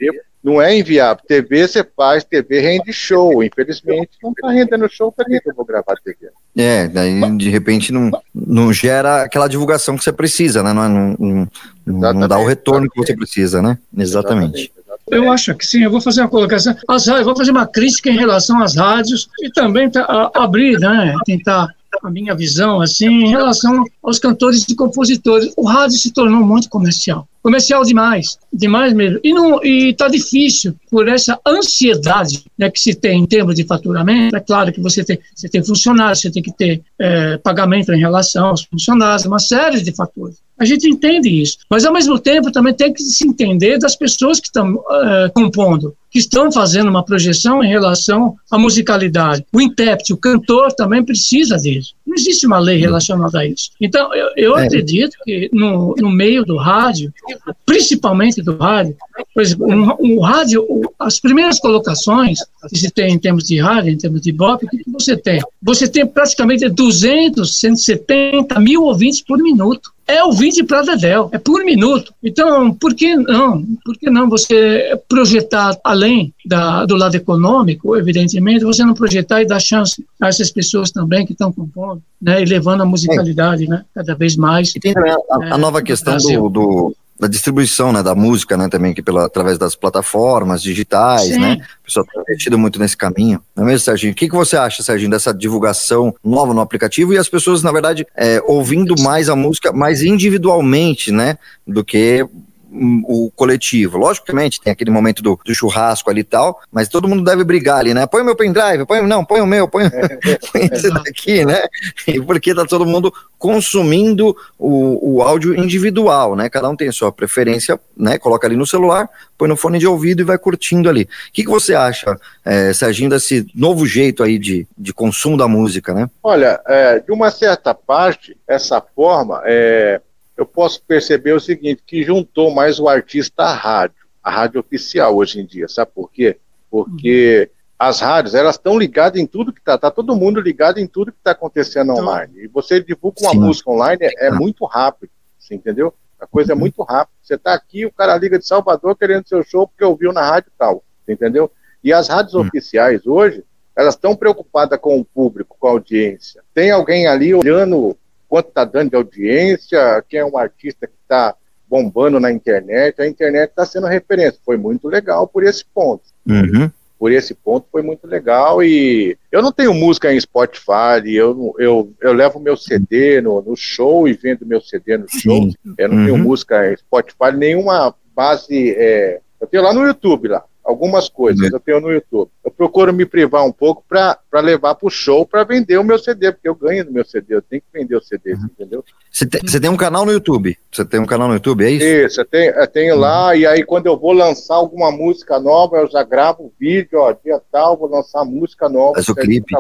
não é inviável. TV você faz, TV rende show. Infelizmente, não está rendendo show, para que eu vou gravar TV? É, daí de repente não, não gera aquela divulgação que você precisa, né? Não, é- não, não, não dá o retorno que você precisa, né? Exatamente. Eu acho que sim, eu vou fazer uma colocação. As rádios, vou fazer uma crítica em relação às rádios e também tá, a- abrir, né, tentar a minha visão assim em relação aos cantores e compositores. O rádio se tornou muito comercial. Comercial demais, demais mesmo. E não e tá difícil por essa ansiedade né, que se tem em termos de faturamento. É claro que você tem, você tem funcionários, você tem que ter eh, pagamento em relação aos funcionários, uma série de fatores. A gente entende isso, mas ao mesmo tempo também tem que se entender das pessoas que estão eh, compondo, estão fazendo uma projeção em relação à musicalidade. O intérprete, o cantor também precisa disso. Não existe uma lei relacionada a isso. Então, eu, eu é. acredito que no, no meio do rádio, principalmente do rádio, por exemplo, um, um rádio, as primeiras colocações que se tem em termos de rádio, em termos de bop, o que, que você tem? Você tem praticamente 200, 170 mil ouvintes por minuto é ouvinte para Dedel, é por minuto. Então, por que não? Por que não você projetar além da, do lado econômico, evidentemente, você não projetar e dar chance a essas pessoas também que estão compondo, né, e levando a musicalidade, né, cada vez mais. E tem também a, a é, nova questão do, do da distribuição, né, da música, né, também que pela através das plataformas digitais, Sim. né, o pessoal está metido muito nesse caminho, não é mesmo, Serginho? O que, que você acha, Serginho, dessa divulgação nova no aplicativo e as pessoas, na verdade, é, ouvindo mais a música, mais individualmente, né, do que o coletivo. Logicamente, tem aquele momento do, do, churrasco ali e tal, mas todo mundo deve brigar ali, né? Põe o meu pendrive, põe, não, põe o meu, põe, [laughs] põe [laughs] esse daqui, né? E porque tá todo mundo consumindo o, o áudio individual, né? Cada um tem a sua preferência, né? Coloca ali no celular, põe no fone de ouvido e vai curtindo ali. O que, que você acha, é, Serginho, desse novo jeito aí de, de consumo da música, né? Olha, é, de uma certa parte, essa forma é, eu posso perceber o seguinte, que juntou mais o artista à rádio, a rádio oficial hoje em dia, sabe por quê? Porque uhum. as rádios, elas estão ligadas em tudo que está, está todo mundo ligado em tudo que está acontecendo então, online. E você divulga uma sim. música online, é, é, muito rápido, você entendeu? A coisa é uhum. é muito rápida. Você está aqui, o cara liga de Salvador querendo seu show porque ouviu na rádio tal, entendeu? E as rádios uhum. oficiais hoje, elas estão preocupadas com o público, com a audiência. Tem alguém ali olhando quanto está dando de audiência, quem é um artista que está bombando na internet. A internet está sendo referência. Foi muito legal por esse ponto. Uhum. Por esse ponto foi muito legal. E eu não tenho música em Spotify, eu, eu, eu levo meu CD no, no show e vendo meu CD no Sim. show. Eu não uhum. tenho música em Spotify, nenhuma base. É... eu tenho lá no YouTube lá algumas coisas, eu tenho no YouTube. Eu procuro me privar um pouco para levar para o show para vender o meu CD, porque eu ganho no meu CD, eu tenho que vender o CD, uhum. entendeu? Você tem, tem, um canal no YouTube? Você tem um canal no YouTube, é isso? Isso, eu tenho, eu tenho uhum. lá, e aí quando eu vou lançar alguma música nova, eu já gravo o vídeo, ó, dia tal, vou lançar música nova. Faz o clipe.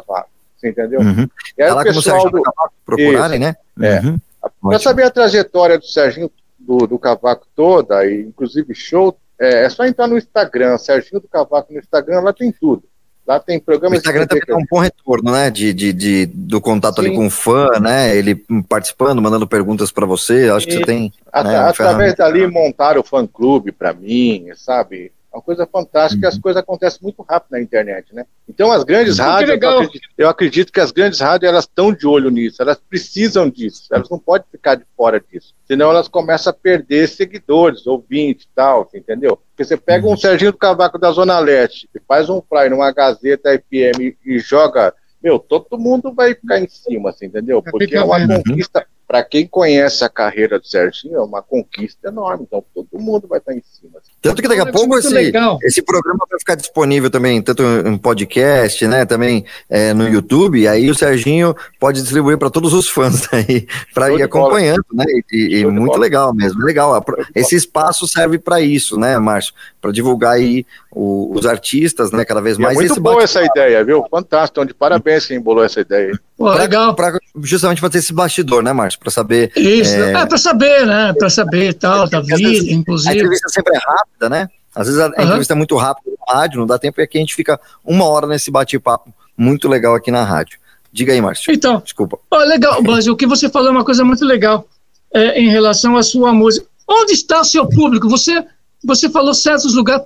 Você entendeu? Uhum. E aí tá o pessoal do... procurarem, né? É. Uhum. Para saber a trajetória do Serginho do, do Cavaco toda, e inclusive show, é, é só entrar no Instagram, Serginho do Cavaco no Instagram, lá tem tudo. Lá tem programas. O Instagram também tem um bom retorno, né? De, de, de do contato Sim. ali com o fã, né? Ele participando, mandando perguntas para você. Acho e, que você tem. At né, através dali montaram o fã clube para mim, sabe? Uma coisa fantástica, uhum. as coisas acontecem muito rápido na internet, né? Então as grandes rádios, eu acredito, eu acredito, que as grandes rádios elas estão de olho nisso, elas precisam disso, elas não podem ficar de fora disso, senão elas começam a perder seguidores, ouvintes e tal, entendeu? Porque você pega um uhum. Serginho do Cavaco da Zona Leste e faz um fly numa Gazeta FM e joga meu, todo mundo vai ficar em cima, assim, entendeu? Porque é uma conquista, para quem conhece a carreira do Serginho, é uma conquista enorme, então todo mundo vai estar em cima. Assim. Tanto que daqui a pouco esse, esse programa vai ficar disponível também, tanto em podcast, né, também é, no YouTube, e aí o Serginho pode distribuir para todos os fãs [laughs] aí, para ir acompanhando, né, e, e muito legal mesmo, legal, esse espaço serve para isso, né, Márcio, para divulgar aí o, os artistas, né, cada vez é mais. é muito boa essa ideia, viu, fantástico, então de parabéns quem embolou essa ideia. Pô, legal. Pra, justamente para ter esse bastidor, né, Márcio? Para saber. Isso, é, é para saber, né? Para saber tal, da vida, vezes, inclusive. A entrevista sempre é rápida, né? Às vezes a, a uhum. entrevista é muito rápida no rádio, não dá tempo, e aqui a gente fica uma hora nesse bate-papo muito legal aqui na rádio. Diga aí, Márcio. Então, desculpa. Ó, legal, mas o que você falou é uma coisa muito legal é, em relação à sua música. Onde está o seu público? Você, você falou certos lugares,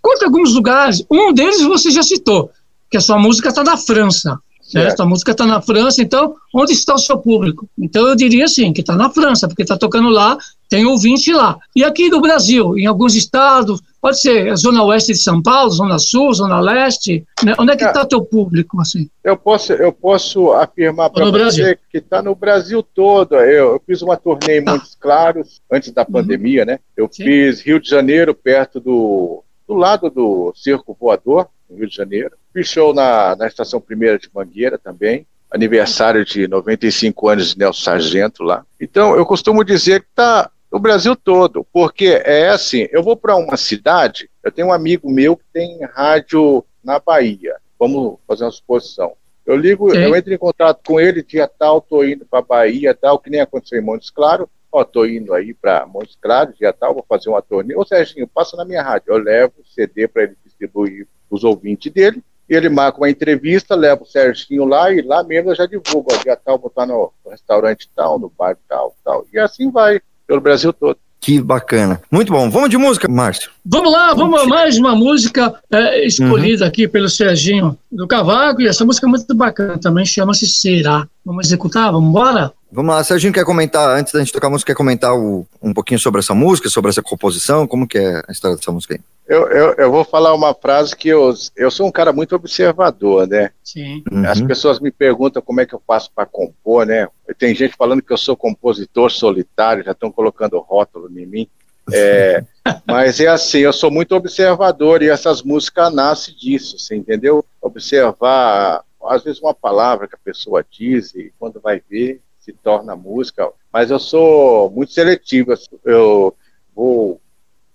conta alguns lugares. Um deles você já citou, que a sua música está na França. Certo? A música está na França, então onde está o seu público? Então eu diria assim, que está na França, porque está tocando lá, tem ouvinte lá. E aqui no Brasil, em alguns estados, pode ser Zona Oeste de São Paulo, Zona Sul, Zona Leste, né? onde é que está é, teu público? assim? Eu posso, eu posso afirmar para você Brasil. que está no Brasil todo. Eu, eu, fiz uma turnê em tá. Montes Claros, antes da uhum. pandemia, né? Eu Sim. fiz Rio de Janeiro, perto do, do lado do Circo Voador, no Rio de Janeiro. Fiz show na, na Estação Primeira de Mangueira também, aniversário de 95 anos de Nelson Sargento lá. Então, eu costumo dizer que tá, O Brasil todo, porque é assim, eu vou para uma cidade, eu tenho um amigo meu que tem rádio na Bahia, vamos fazer uma suposição. Eu ligo, Sim. eu entro em contato com ele, dia tal, tô indo para Bahia, tal, que nem aconteceu em Montes Claros, ó, tô indo aí para Montes Claros, dia tal, vou fazer uma turnê. Ô Serginho, passa na minha rádio, eu levo o CD para ele distribuir os ouvintes dele, ele marca uma entrevista, leva o Serginho lá e lá mesmo eu já divulgo, ó, dia tal, vou estar no restaurante tal, no bar tal, tal. E assim vai, pelo Brasil todo. Que bacana. Muito bom. Vamos de música, Márcio. Vamos lá, vamos a mais uma música é, escolhida uhum. aqui pelo Serginho do Cavaco. E essa música é muito bacana também, chama-se Será. Vamos executar? Vamos embora? Vamos lá, Serginho quer comentar, antes da gente tocar a música, quer comentar o, um pouquinho sobre essa música, sobre essa composição, como que é a história dessa música aí? Eu, eu, eu vou falar uma frase que eu, eu sou um cara muito observador, né? Sim. Uhum. As pessoas me perguntam como é que eu faço para compor, né? Tem gente falando que eu sou compositor solitário, já estão colocando rótulo em mim. É, [laughs] mas é assim, eu sou muito observador e essas músicas nascem disso, você entendeu? Observar, às vezes, uma palavra que a pessoa diz e quando vai ver, se torna música, mas eu sou muito seletivo, eu vou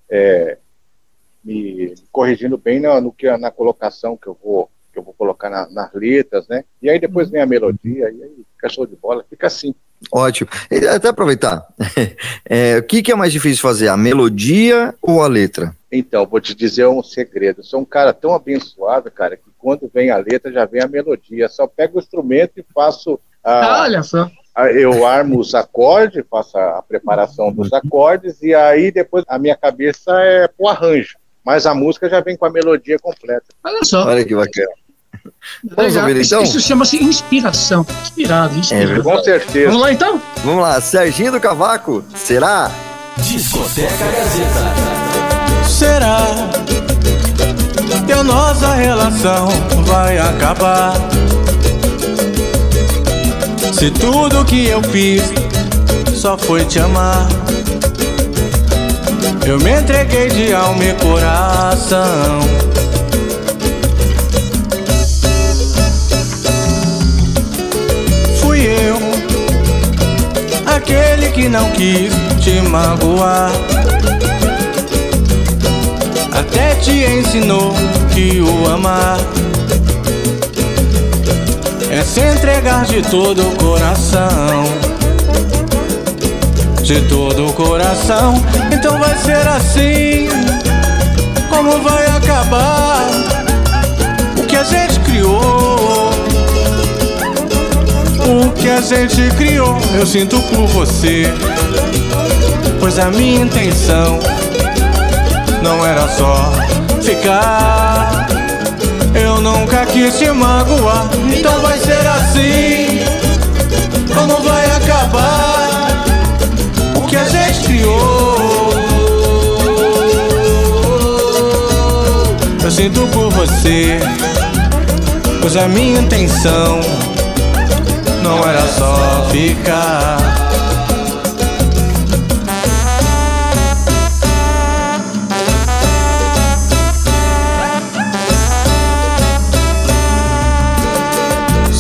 é, me corrigindo bem no, no, que na colocação que eu vou que eu vou colocar na, nas letras, né? E aí depois uhum. vem a melodia e aí fica show de bola, fica assim. Ótimo. E até aproveitar, [laughs] é, o que, que é mais difícil fazer, a melodia ou a letra? Então, vou te dizer um segredo. Eu sou um cara tão abençoado, cara, que quando vem a letra já vem a melodia. Só pego o instrumento e faço a, Olha só eu armo os acordes, faço a preparação dos acordes, e aí depois a minha cabeça é o arranjo. Mas a música já vem com a melodia completa. Olha só. Olha que bacana. Vamos ouvir então? Isso, chama-se inspiração. Inspirado, é, inspirado. É, com certeza. Vamos lá então? Vamos lá, Serginho do Cavaco, será? Discoteca Gazeta. Será que a nossa relação vai acabar? Se tudo que eu fiz só foi te amar, eu me entreguei de alma e coração. Fui eu, aquele que não quis te magoar. Até te ensinou que o amar é se entregar de todo o coração. De todo o coração, então vai ser assim. Como vai acabar o que a gente criou? O que a gente criou, eu sinto por você. Pois a minha intenção não era só ficar eu nunca quis te magoar, então vai ser assim. Como vai acabar o que a gente criou? Eu sinto por você, pois a minha intenção não era só ficar.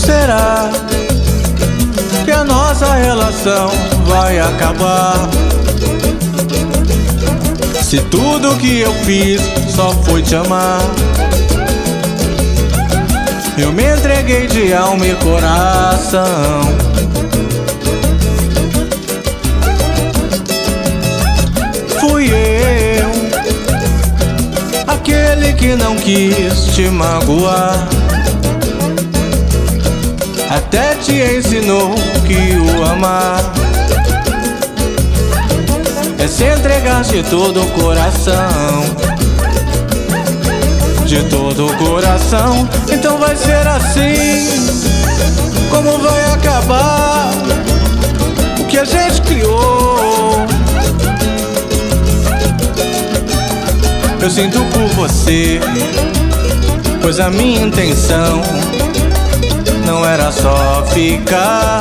Será que a nossa relação vai acabar? Se tudo que eu fiz só foi te amar, eu me entreguei de alma e coração. Fui eu, aquele que não quis te magoar. Até te ensinou que o amar é se entregar de todo o coração. De todo o coração, então vai ser assim. Como vai acabar o que a gente criou? Eu sinto por você, pois a minha intenção não era só ficar.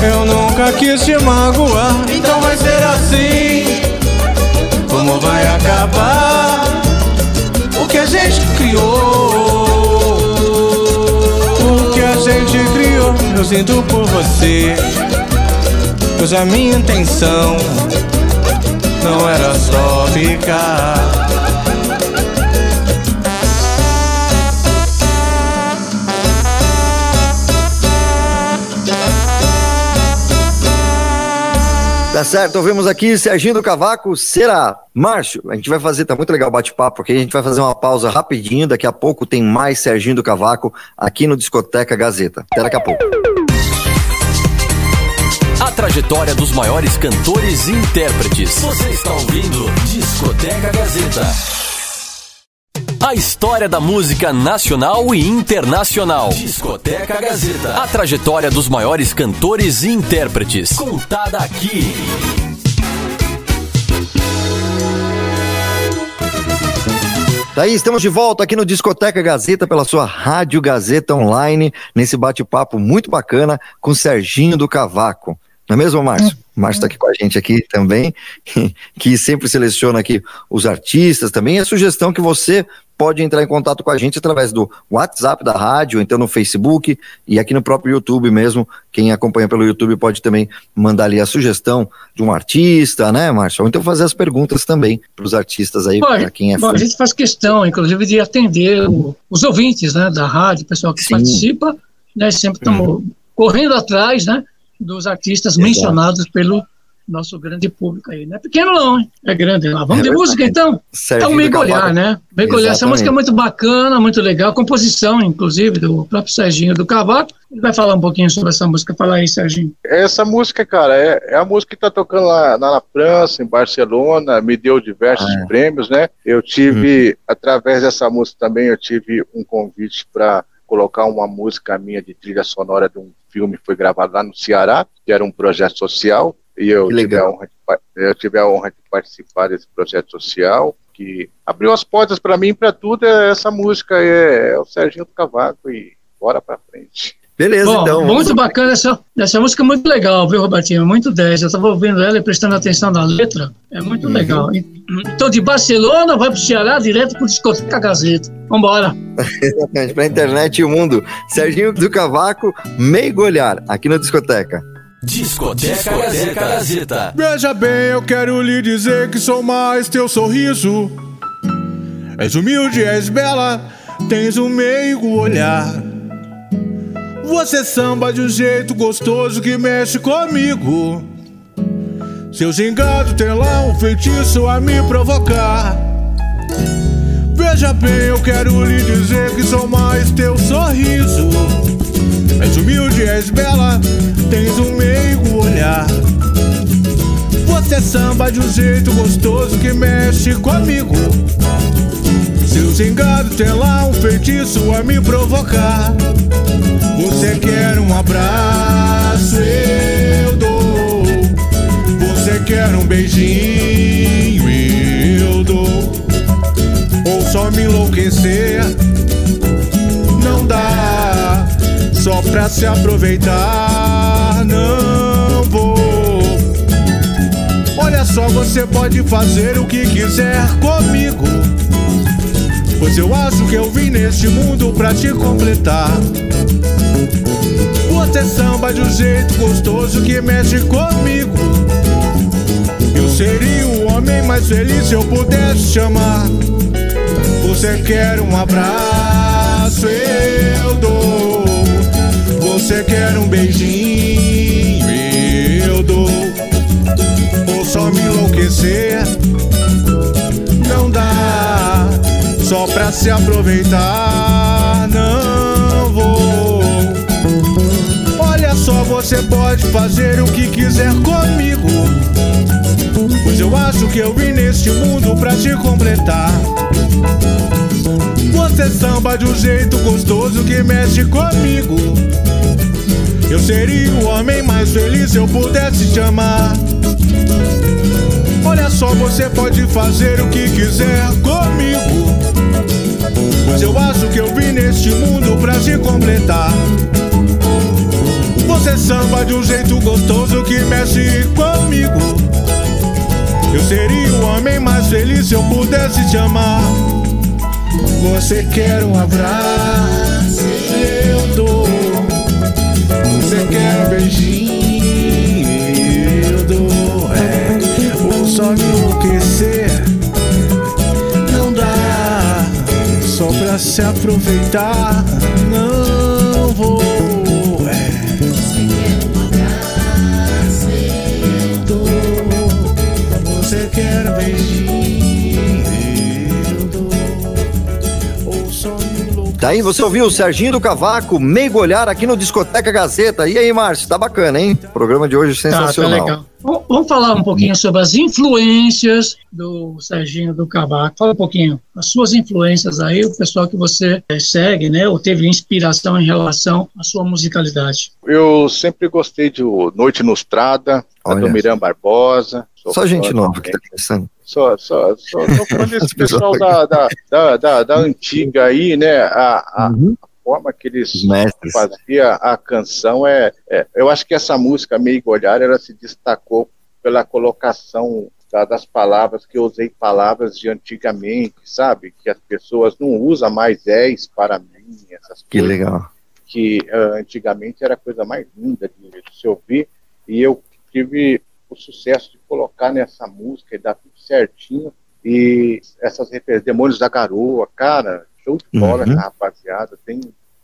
Eu nunca quis te magoar, então vai ser assim. Como vai acabar o que a gente criou? O que a gente criou, eu sinto por você. Pois a minha intenção não era só ficar. Tá certo, ouvimos aqui Serginho do Cavaco, será? Márcio, a gente vai fazer, tá muito legal o bate-papo, porque a gente vai fazer uma pausa rapidinho, daqui a pouco tem mais Serginho do Cavaco aqui no Discoteca Gazeta. Até daqui a pouco. A trajetória dos maiores cantores e intérpretes. Você está ouvindo Discoteca Gazeta. A história da música nacional e internacional. Discoteca Gazeta. A trajetória dos maiores cantores e intérpretes. Contada aqui. Daí estamos de volta aqui no Discoteca Gazeta pela sua Rádio Gazeta Online, nesse bate-papo muito bacana com Serginho do Cavaco. Não é mesmo, Márcio? O Márcio está aqui com a gente aqui também, [laughs] que sempre seleciona aqui os artistas também. E a sugestão que você pode entrar em contato com a gente através do WhatsApp da rádio, então no Facebook e aqui no próprio YouTube mesmo. Quem acompanha pelo YouTube pode também mandar ali a sugestão de um artista, né, Márcio? Ou então fazer as perguntas também para os artistas aí, para quem é bom, A gente faz questão, inclusive, de atender o, os ouvintes né, da rádio, o pessoal que Sim. participa, né, sempre estamos uhum. correndo atrás, né? Dos artistas Exato. mencionados pelo nosso grande público aí. Não é pequeno não, hein? é grande. Lá. Vamos é de música então? Sérgio então, Mergulhar, né? Mergulhar, essa música é muito bacana, muito legal, composição, inclusive, do próprio Serginho do Cavaco. Ele vai falar um pouquinho sobre essa música. Fala aí, Serginho. Essa música, cara, é, é a música que tá tocando lá, lá na França, em Barcelona, me deu diversos ah, é. prêmios, né? Eu tive, hum. através dessa música também, eu tive um convite para colocar uma música minha de trilha sonora de um filme foi gravado lá no Ceará, que era um projeto social, e eu tive, a honra de, eu tive a honra de participar desse projeto social, que abriu as portas para mim para tudo. É essa música é, é o Serginho do Cavaco e bora para frente. Beleza, Bom, então. Muito bacana essa, essa música, é muito legal, viu, Robertinho? Muito 10. Eu estava ouvindo ela e prestando atenção na letra. É muito uhum. legal. Então, de Barcelona, vai para o Ceará, direto para o Discoteca Gazeta. Vambora. [laughs] Exatamente, para a internet e o mundo. Serginho do Cavaco, meio olhar, aqui na Discoteca. Discoteca Gazeta. Gazeta. Veja bem, eu quero lhe dizer que sou mais teu sorriso. És humilde, és bela, tens um meigo olhar. Você samba de um jeito gostoso que mexe comigo. Seu gingado tem lá um feitiço a me provocar. Veja bem, eu quero lhe dizer que sou mais teu sorriso. És humilde, és bela, tens um meigo olhar. Você samba de um jeito gostoso que mexe comigo. Seu gingado tem lá um feitiço a me provocar. Você quer um abraço, eu dou. Você quer um beijinho, eu dou. Ou só me enlouquecer, não dá. Só pra se aproveitar, não vou. Olha só, você pode fazer o que quiser comigo. Pois eu acho que eu vim neste mundo pra te completar. Você samba de um jeito gostoso que mexe comigo. Eu seria o homem mais feliz se eu pudesse chamar. Você quer um abraço, eu dou. Você quer um beijinho, se aproveitar, não vou. Olha só, você pode fazer o que quiser comigo. Pois eu acho que eu vim neste mundo pra te completar. Você samba de um jeito gostoso que mexe comigo. Eu seria o homem mais feliz se eu pudesse te amar. Olha só, você pode fazer o que quiser comigo. Mas eu acho que eu vim neste mundo pra te completar. Você samba de um jeito gostoso que mexe comigo. Eu seria o homem mais feliz se eu pudesse te amar. Você quer um abraço? Eu dou. Você quer um beijinho? Eu dou. É, um só me enlouquecer. Se aproveitar. Não vou. É. Você quer beijinho? Eu dou. Ou só. Daí você ouviu o Serginho do Cavaco, meio olhar aqui no Discoteca Gazeta. E aí, Márcio, tá bacana, hein? O programa de hoje é Tá, tá sensacional. legal. Vamos falar um pouquinho sobre as influências do Serginho do Cavaco. Fala um pouquinho, as suas influências aí, o pessoal que você eh, segue, né, ou teve inspiração em relação à sua musicalidade. Eu sempre gostei de o Noite Ilustrada, a Olha. do Miram Barbosa. Só gente nova que também. tá pensando. Só, só, só, só falando [laughs] pessoal da, da, da, da, da antiga aí, né? A, a, Uhum. a forma que eles mestres. fazia a canção é, é- eu acho que essa música meio olhar ela se destacou pela colocação da- das palavras que eu usei palavras de antigamente sabe que as pessoas não usam mais és para mim essas Que coisas legal. que ah, antigamente era a coisa mais linda de, de se ouvir e eu tive o sucesso de colocar nessa música e dar tudo certinho e essas referências, Demônios da Garoa, cara, show de bola Uhum. rapaziada, tem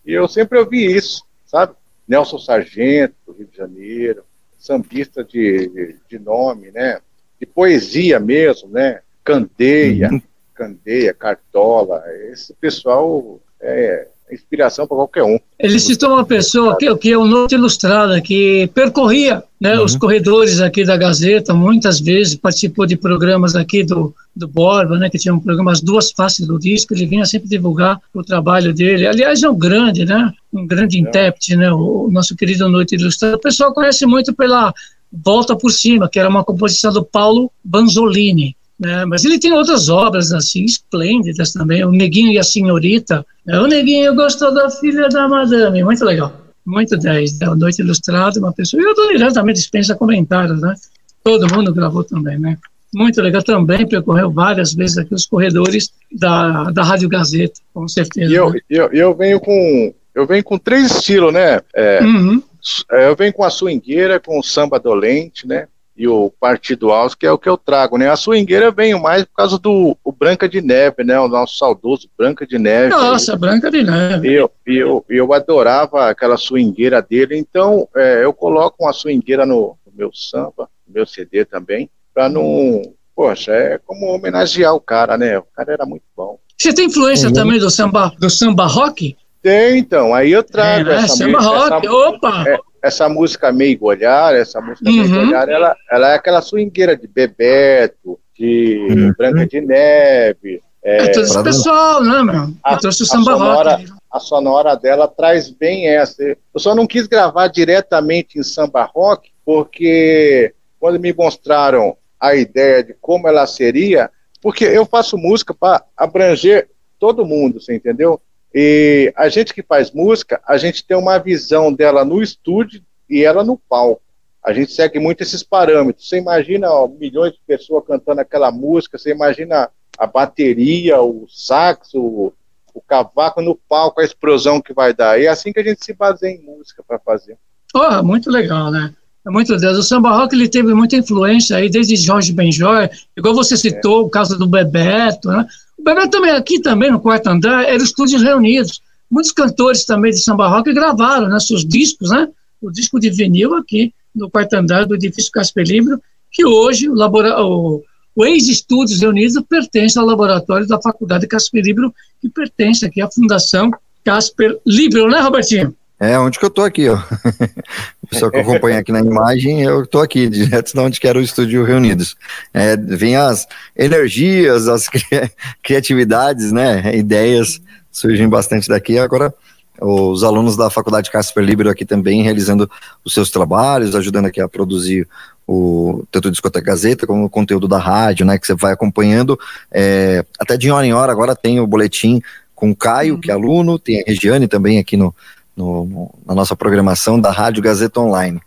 e eu sempre ouvi isso, sabe? Nelson Sargento, do Rio de Janeiro, sambista de, de nome, né? De poesia mesmo, né? Candeia, Uhum. Candeia, Cartola, esse pessoal é inspiração para qualquer um. Ele citou uma pessoa que, que é o Norte Ilustrada, que percorria né, Uhum. os corredores aqui da Gazeta, muitas vezes participou de programas aqui do, do Borba, né, que tinha um programa As Duas Faces do Disco, ele vinha sempre divulgar o trabalho dele. Aliás, é um grande, né, um grande intérprete, né, o, o nosso querido Noite Ilustrada. O pessoal conhece muito pela Volta por Cima, que era uma composição do Paulo Banzolini. Né, mas ele tem outras obras assim esplêndidas também, o Neguinho e a Senhorita. né, o Neguinho gostou da filha da Madame, muito legal, muito 10. Né, o Noite Ilustrada, uma pessoa. E o Adoniran também dispensa comentários, né? Todo mundo gravou também, né? Muito legal, também percorreu várias vezes aqui os corredores da, da Rádio Gazeta, com certeza. E eu, né? eu, eu venho com eu venho com três estilos, né? É, Uhum. É, eu venho com a swingueira, com o samba dolente, né? E o partido alto, que é o que eu trago, né? A swingueira eu venho mais por causa do o Branca de Neve, né? O nosso saudoso Branca de Neve. Nossa, Branca de Neve. Eu, eu, eu adorava aquela swingueira dele, então é, eu coloco uma swingueira no, no meu samba, no meu CD também, pra não. Poxa, é como homenagear o cara, né? O cara era muito bom. Você tem influência Uhum. também do samba, do samba rock? Tem, então, aí eu trago É, né? essa, Samba mu- rock, essa, opa! é, essa música meio olhar, essa música Uhum. meio olhar, ela, ela é aquela swingueira de Bebeto, de Uhum. Branca de Neve, É, todo esse pessoal, né, meu? A- Eu trouxe o samba sonora- rock. a sonora dela traz bem essa. Eu só não quis gravar diretamente em samba rock, porque quando me mostraram a ideia de como ela seria, porque eu faço música para abranger todo mundo, você entendeu? E a gente que faz música, a gente tem uma visão dela no estúdio e ela no palco. A gente segue muito esses parâmetros. Você imagina ó, milhões de pessoas cantando aquela música, você imagina a bateria, o sax, o, o cavaco no palco, a explosão que vai dar. E é assim que a gente se baseia em música para fazer. Oh, muito legal, né? É muito Deus. O samba rock ele teve muita influência aí, desde Jorge Benjor, igual você citou, o caso do Bebeto, né? Bebeto também, aqui também, no quarto andar, eram estúdios reunidos. Muitos cantores também de samba rock gravaram né, seus discos, né? O disco de vinil aqui, no quarto andar do edifício Casper Libro, que hoje o, o, o ex-estúdios reunidos pertence ao laboratório da Faculdade Casper Libro, que pertence aqui à Fundação Casper Libro, né, Robertinho? É, onde que eu tô aqui, ó. [laughs] Pessoal que acompanha aqui na imagem, eu tô aqui, direto de onde que era o estúdio reunidos. É, vem as energias, as cri- [laughs] criatividades, né, ideias surgem bastante daqui. Agora, os alunos da Faculdade Casper Libero aqui também realizando os seus trabalhos, ajudando aqui a produzir o tanto o Discoteca Gazeta como o conteúdo da rádio, né, que você vai acompanhando. É, até de hora em hora agora tem o boletim com o Caio, que é aluno, tem a Regiane também aqui no, no- no- na nossa programação da Rádio Gazeta Online.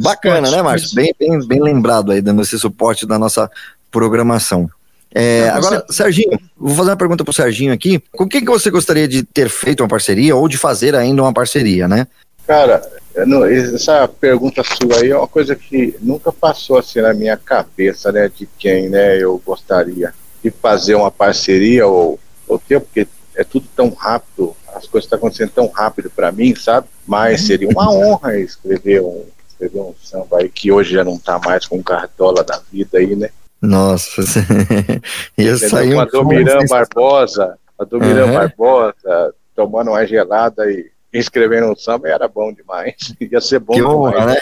Bacana, né, Márcio? Bem, bem, bem lembrado aí, dando esse suporte da nossa programação. É, Não, agora, Serginho, vou fazer uma pergunta para o Serginho aqui. Com quem que você gostaria de ter feito uma parceria ou de fazer ainda uma parceria, né? Cara, não- essa pergunta sua aí é uma coisa que nunca passou assim na minha cabeça, né? De quem, né? Eu gostaria de fazer uma parceria ou, ou ter, porque é tudo tão rápido, as coisas estão acontecendo tão rápido para mim, sabe? Mas seria uma honra escrever um, escrever um samba aí que hoje já não está mais com cartola da vida aí, né? Nossa, [laughs] ia sair um. A Domirã Barbosa, a Domirã uhum. Barbosa tomando uma gelada e escrevendo um samba era bom demais. [laughs] Ia ser bom que demais. Honra, né?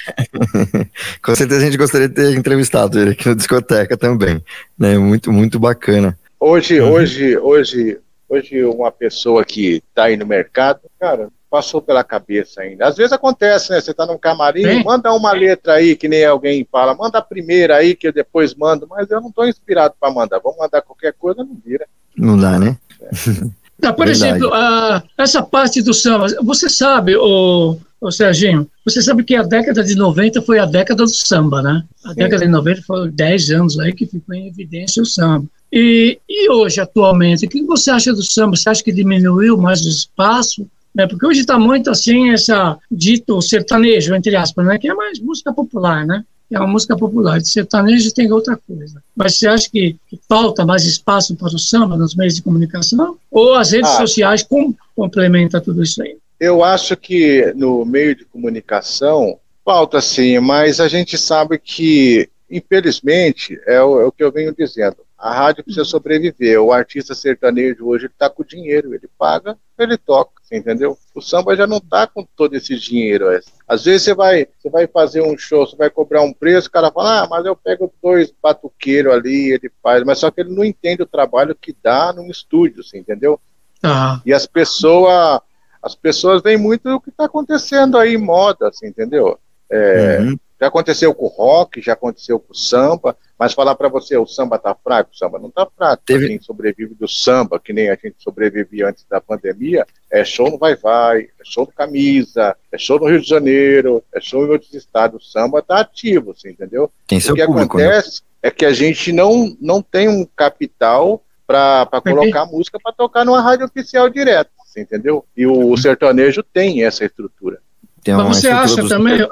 [laughs] Com certeza a gente gostaria de ter entrevistado ele aqui na discoteca também. Né? Muito, muito bacana. Hoje, uhum. hoje, hoje, hoje uma pessoa que está aí no mercado, cara, passou pela cabeça ainda. Às vezes acontece, né? Você está num camarim, Sim. manda uma letra aí, que nem alguém fala, manda a primeira aí, que eu depois mando, mas eu não estou inspirado para mandar. Vamos mandar qualquer coisa, não vira. Não dá, né? É. [laughs] Tá, por Verdade. exemplo, a, essa parte do samba, você sabe, o, o Serginho, você sabe que a década de 90 foi a década do samba, né? A Sim. década de 90 foi 10 anos aí que ficou em evidência o samba. E, e hoje, atualmente, o que você acha do samba? Você acha que diminuiu mais o espaço? Né? Porque hoje está muito assim, essa dito sertanejo, entre aspas, né? Que é mais música popular, né? é uma música popular. De sertanejo tem outra coisa. Mas você acha que, que, falta mais espaço para o samba nos meios de comunicação? Ou as redes ah, sociais com, complementam tudo isso aí? Eu acho que no meio de comunicação falta sim, mas a gente sabe que, infelizmente, é o, é o que eu venho dizendo. A rádio precisa sobreviver. O artista sertanejo hoje está com dinheiro, ele paga, ele toca, entendeu? O samba já não está com todo esse dinheiro. Às vezes você vai, você vai fazer um show, você vai cobrar um preço, o cara fala, ah, mas eu pego dois batuqueiros ali, ele faz, mas só que ele não entende o trabalho que dá num estúdio, você entendeu? Ah. E as pessoas, as pessoas veem muito o que está acontecendo aí moda, assim, entendeu? É, uhum. Já aconteceu com o rock, já aconteceu com o samba, mas falar para você, o samba tá fraco, o samba não tá fraco. Teve... Quem sobrevive do samba, que nem a gente sobrevivia antes da pandemia, é show no Vai Vai, é show no Camisa, é show no Rio de Janeiro, é show em outros estados. O samba tá ativo, você entendeu? Tem seu o que público, né? acontece né? é que a gente não, não tem um capital para colocar música para tocar numa rádio oficial direto, você entendeu? E o, o sertanejo tem essa estrutura. Tem Mas você acha também,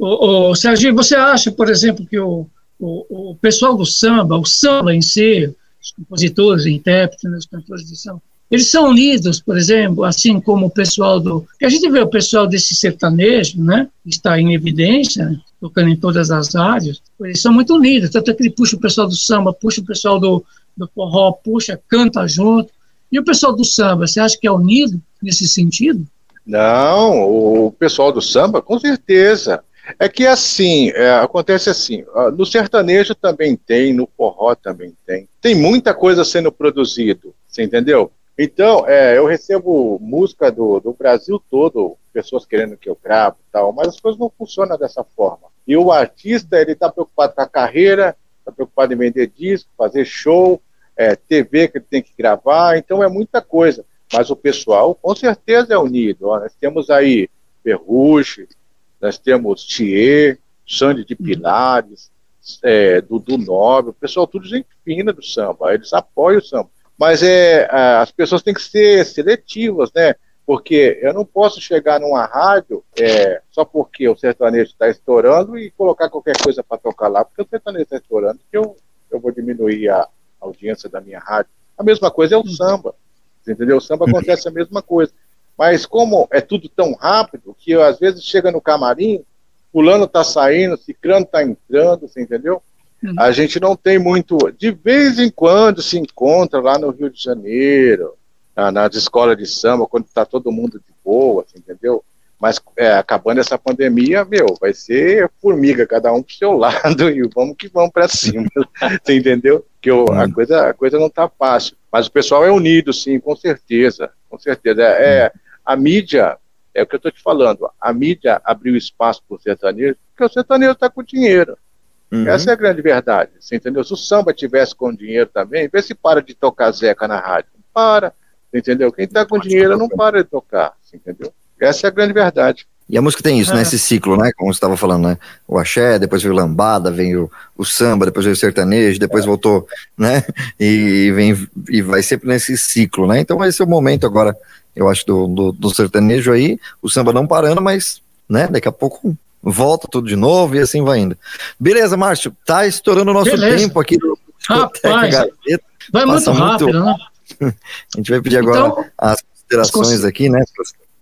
o, o, Serginho, você acha, por exemplo, que o o, o pessoal do samba, o samba em si, os compositores, intérpretes, né, os cantores de samba, eles são unidos, por exemplo, assim como o pessoal do. A gente vê o pessoal desse sertanejo, né? Que está em evidência, tocando em todas as rádios, eles são muito unidos. Tanto é que ele puxa o pessoal do samba, puxa o pessoal do, do forró, puxa, canta junto. E o pessoal do samba, você acha que é unido nesse sentido? Não, o pessoal do samba, com certeza. É que assim, é, acontece assim, no sertanejo também tem, no forró também tem. Tem muita coisa sendo produzido, você entendeu? Então, é, eu recebo música do, do Brasil todo, pessoas querendo que eu grave e tal, mas as coisas não funcionam dessa forma. E o artista, ele está preocupado com a carreira, está preocupado em vender disco, fazer show, é, TV que ele tem que gravar, então é muita coisa. Mas o pessoal, com certeza, é unido. Ó, nós temos aí Ferrugem, nós temos Thier, Sandy de. Pilares, é, Dudu Nobre, o pessoal tudo gente fina do samba, eles apoiam o samba. Mas é, as pessoas têm que ser seletivas, né? Porque eu não posso chegar numa rádio é, só porque o sertanejo está estourando e colocar qualquer coisa para tocar lá, porque o sertanejo está estourando, que eu, eu vou diminuir a audiência da minha rádio. A mesma coisa é o samba, entendeu? O samba acontece a mesma coisa. Mas como é tudo tão rápido, que às vezes chega no camarim, fulano está saindo, ciclano está entrando, você entendeu? Uhum. A gente não tem muito. De vez em quando se encontra lá no Rio de Janeiro, na, nas escolas de samba, quando está todo mundo de boa, você entendeu? Mas é, acabando essa pandemia, meu, vai ser formiga, cada um pro seu [laughs] lado, e vamos que vamos para cima. [laughs] você entendeu? Que eu, a, coisa, a coisa não tá fácil. Mas o pessoal é unido, sim, com certeza. Com certeza. É, é a mídia, é o que eu estou te falando, a mídia abriu espaço para o sertanejo, porque o sertanejo está com dinheiro. Uhum. Essa é a grande verdade, você entendeu? Se o samba tivesse com dinheiro também, vê se para de tocar Zeca na rádio. Para, entendeu? Quem está com dinheiro não para de tocar, entendeu? Essa é a grande verdade. E a música tem isso, é. né? Esse ciclo, né? Como você estava falando, né? O axé, depois veio lambada, vem o, o samba, depois veio o sertanejo, depois é. voltou, né? E vem e vai sempre nesse ciclo, né? Então esse é o momento agora eu acho, do, do, do, sertanejo aí, o samba não parando, mas, né, daqui a pouco volta tudo de novo e assim vai indo. Beleza, Márcio, tá estourando o nosso Beleza. tempo aqui do Rapaz, Gazeta. vai muito rápido, muito, né? [laughs] a gente vai pedir agora então, as considerações as aqui, né?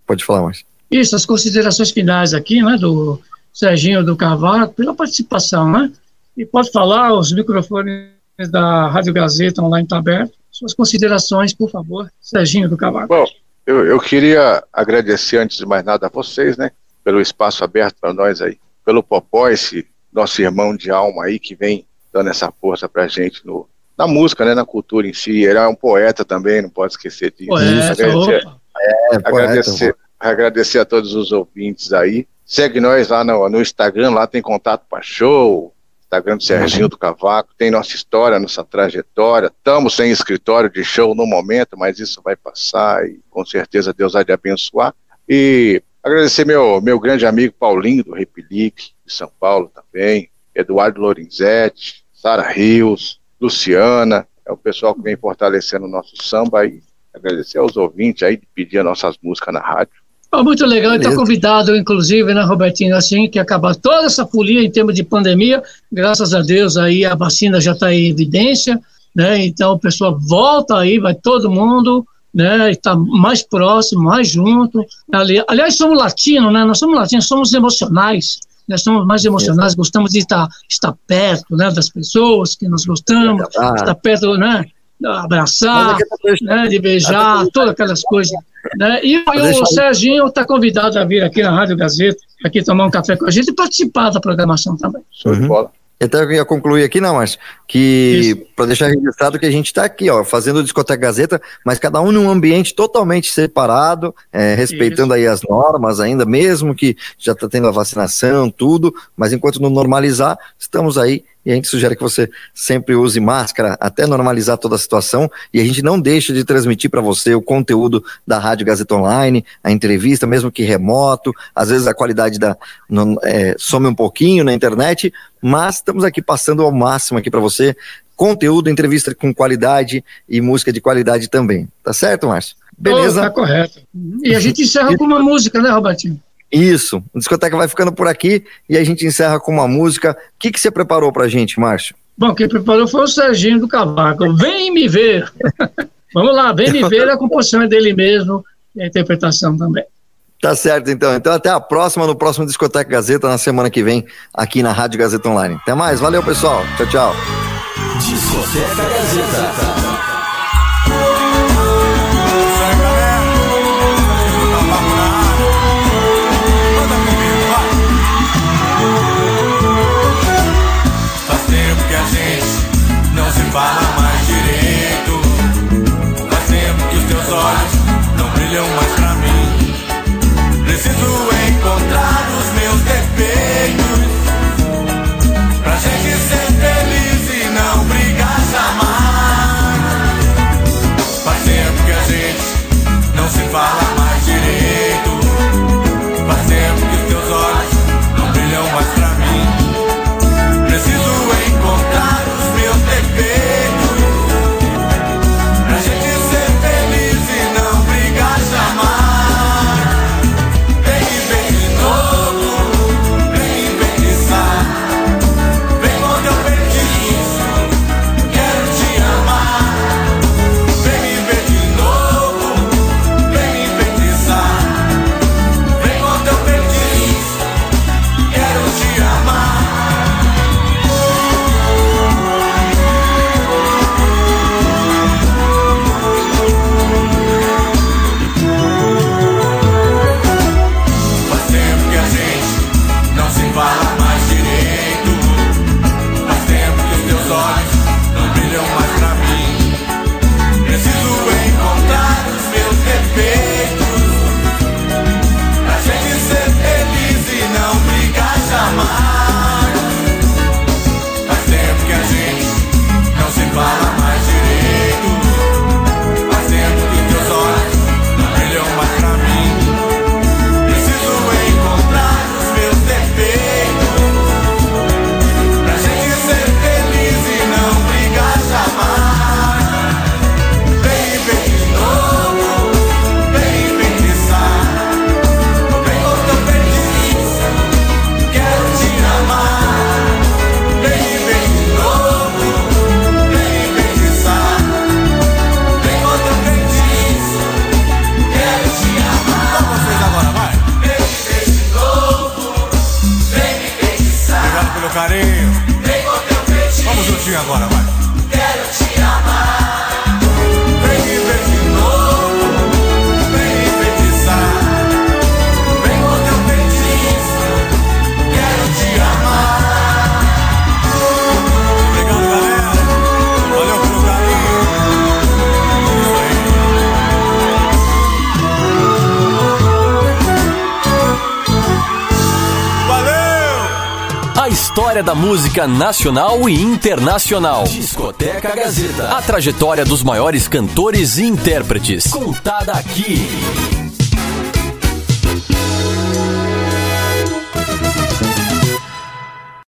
Pode falar mais. Isso, as considerações finais aqui, né, do Serginho do Carvalho, pela participação, né? E pode falar, os microfones da Rádio Gazeta online está aberto. Suas considerações, por favor, Serginho do Carvalho. Bom, eu, eu queria agradecer, antes de mais nada, a vocês, né? Pelo espaço aberto para nós aí. Pelo Popó, esse nosso irmão de alma aí, que vem dando essa força para a gente no, na música, né? Na cultura em si. Ele é um poeta também, não pode esquecer disso. Poeta, agradecer, é, agradecer, poeta, agradecer a todos os ouvintes aí. Segue nós lá no, no Instagram, lá tem contato para show, Instagram do Serginho do Cavaco, tem nossa história, nossa trajetória. Estamos sem escritório de show no momento, mas isso vai passar e com certeza Deus vai de abençoar. E agradecer meu, meu grande amigo Paulinho do Repelique, de São Paulo também, Eduardo Lorenzetti, Sara Rios, Luciana, é o pessoal que vem fortalecendo o nosso samba e agradecer aos ouvintes aí de pedir as nossas músicas na rádio. Oh, muito legal, está convidado, inclusive, né, Robertinho, assim, que acabar toda essa folia em termos de pandemia, graças a Deus aí a vacina já está em evidência, né, então o pessoal volta aí, vai todo mundo, né, está mais próximo, mais junto, Ali, aliás, somos latinos, né, nós somos latinos, somos emocionais, nós somos mais emocionais, gostamos de estar, estar perto, né, das pessoas que nós gostamos, estar perto, né, abraçar, né, de beijar, todas aquelas coisas. Né? E, e o Serginho está convidado a vir aqui na Rádio Gazeta, aqui tomar um café com a gente e participar da programação também. Show de bola. Até eu ia concluir aqui, não, mas que para deixar registrado que a gente está aqui, ó, fazendo o Discoteca Gazeta, mas cada um num ambiente totalmente separado, é, respeitando Isso. aí as normas ainda, mesmo que já está tendo a vacinação, tudo, mas enquanto não normalizar, estamos aí e a gente sugere que você sempre use máscara até normalizar toda a situação e a gente não deixa de transmitir para você o conteúdo da Rádio Gazeta Online, a entrevista, mesmo que remoto, às vezes a qualidade da, não, é, some um pouquinho na internet, mas estamos aqui passando ao máximo aqui para você conteúdo, entrevista com qualidade e música de qualidade também. Tá certo, Márcio? Beleza? Oh, tá correto. E a gente encerra com uma música, né, Robertinho? Isso, a discoteca vai ficando por aqui e a gente encerra com uma música. O que, que você preparou pra gente, Márcio? Bom, quem preparou foi o Serginho do Cavaco. Vem me ver! [laughs] Vamos lá, vem me ver, a composição é dele mesmo e a interpretação também. Tá certo, então. Então até a próxima, no próximo Discoteca Gazeta, na semana que vem, aqui na Rádio Gazeta Online. Até mais, valeu pessoal. Tchau, tchau. Discoteca Gazeta. música nacional e internacional. Discoteca Gazeta. A trajetória dos maiores cantores e intérpretes. Contada aqui.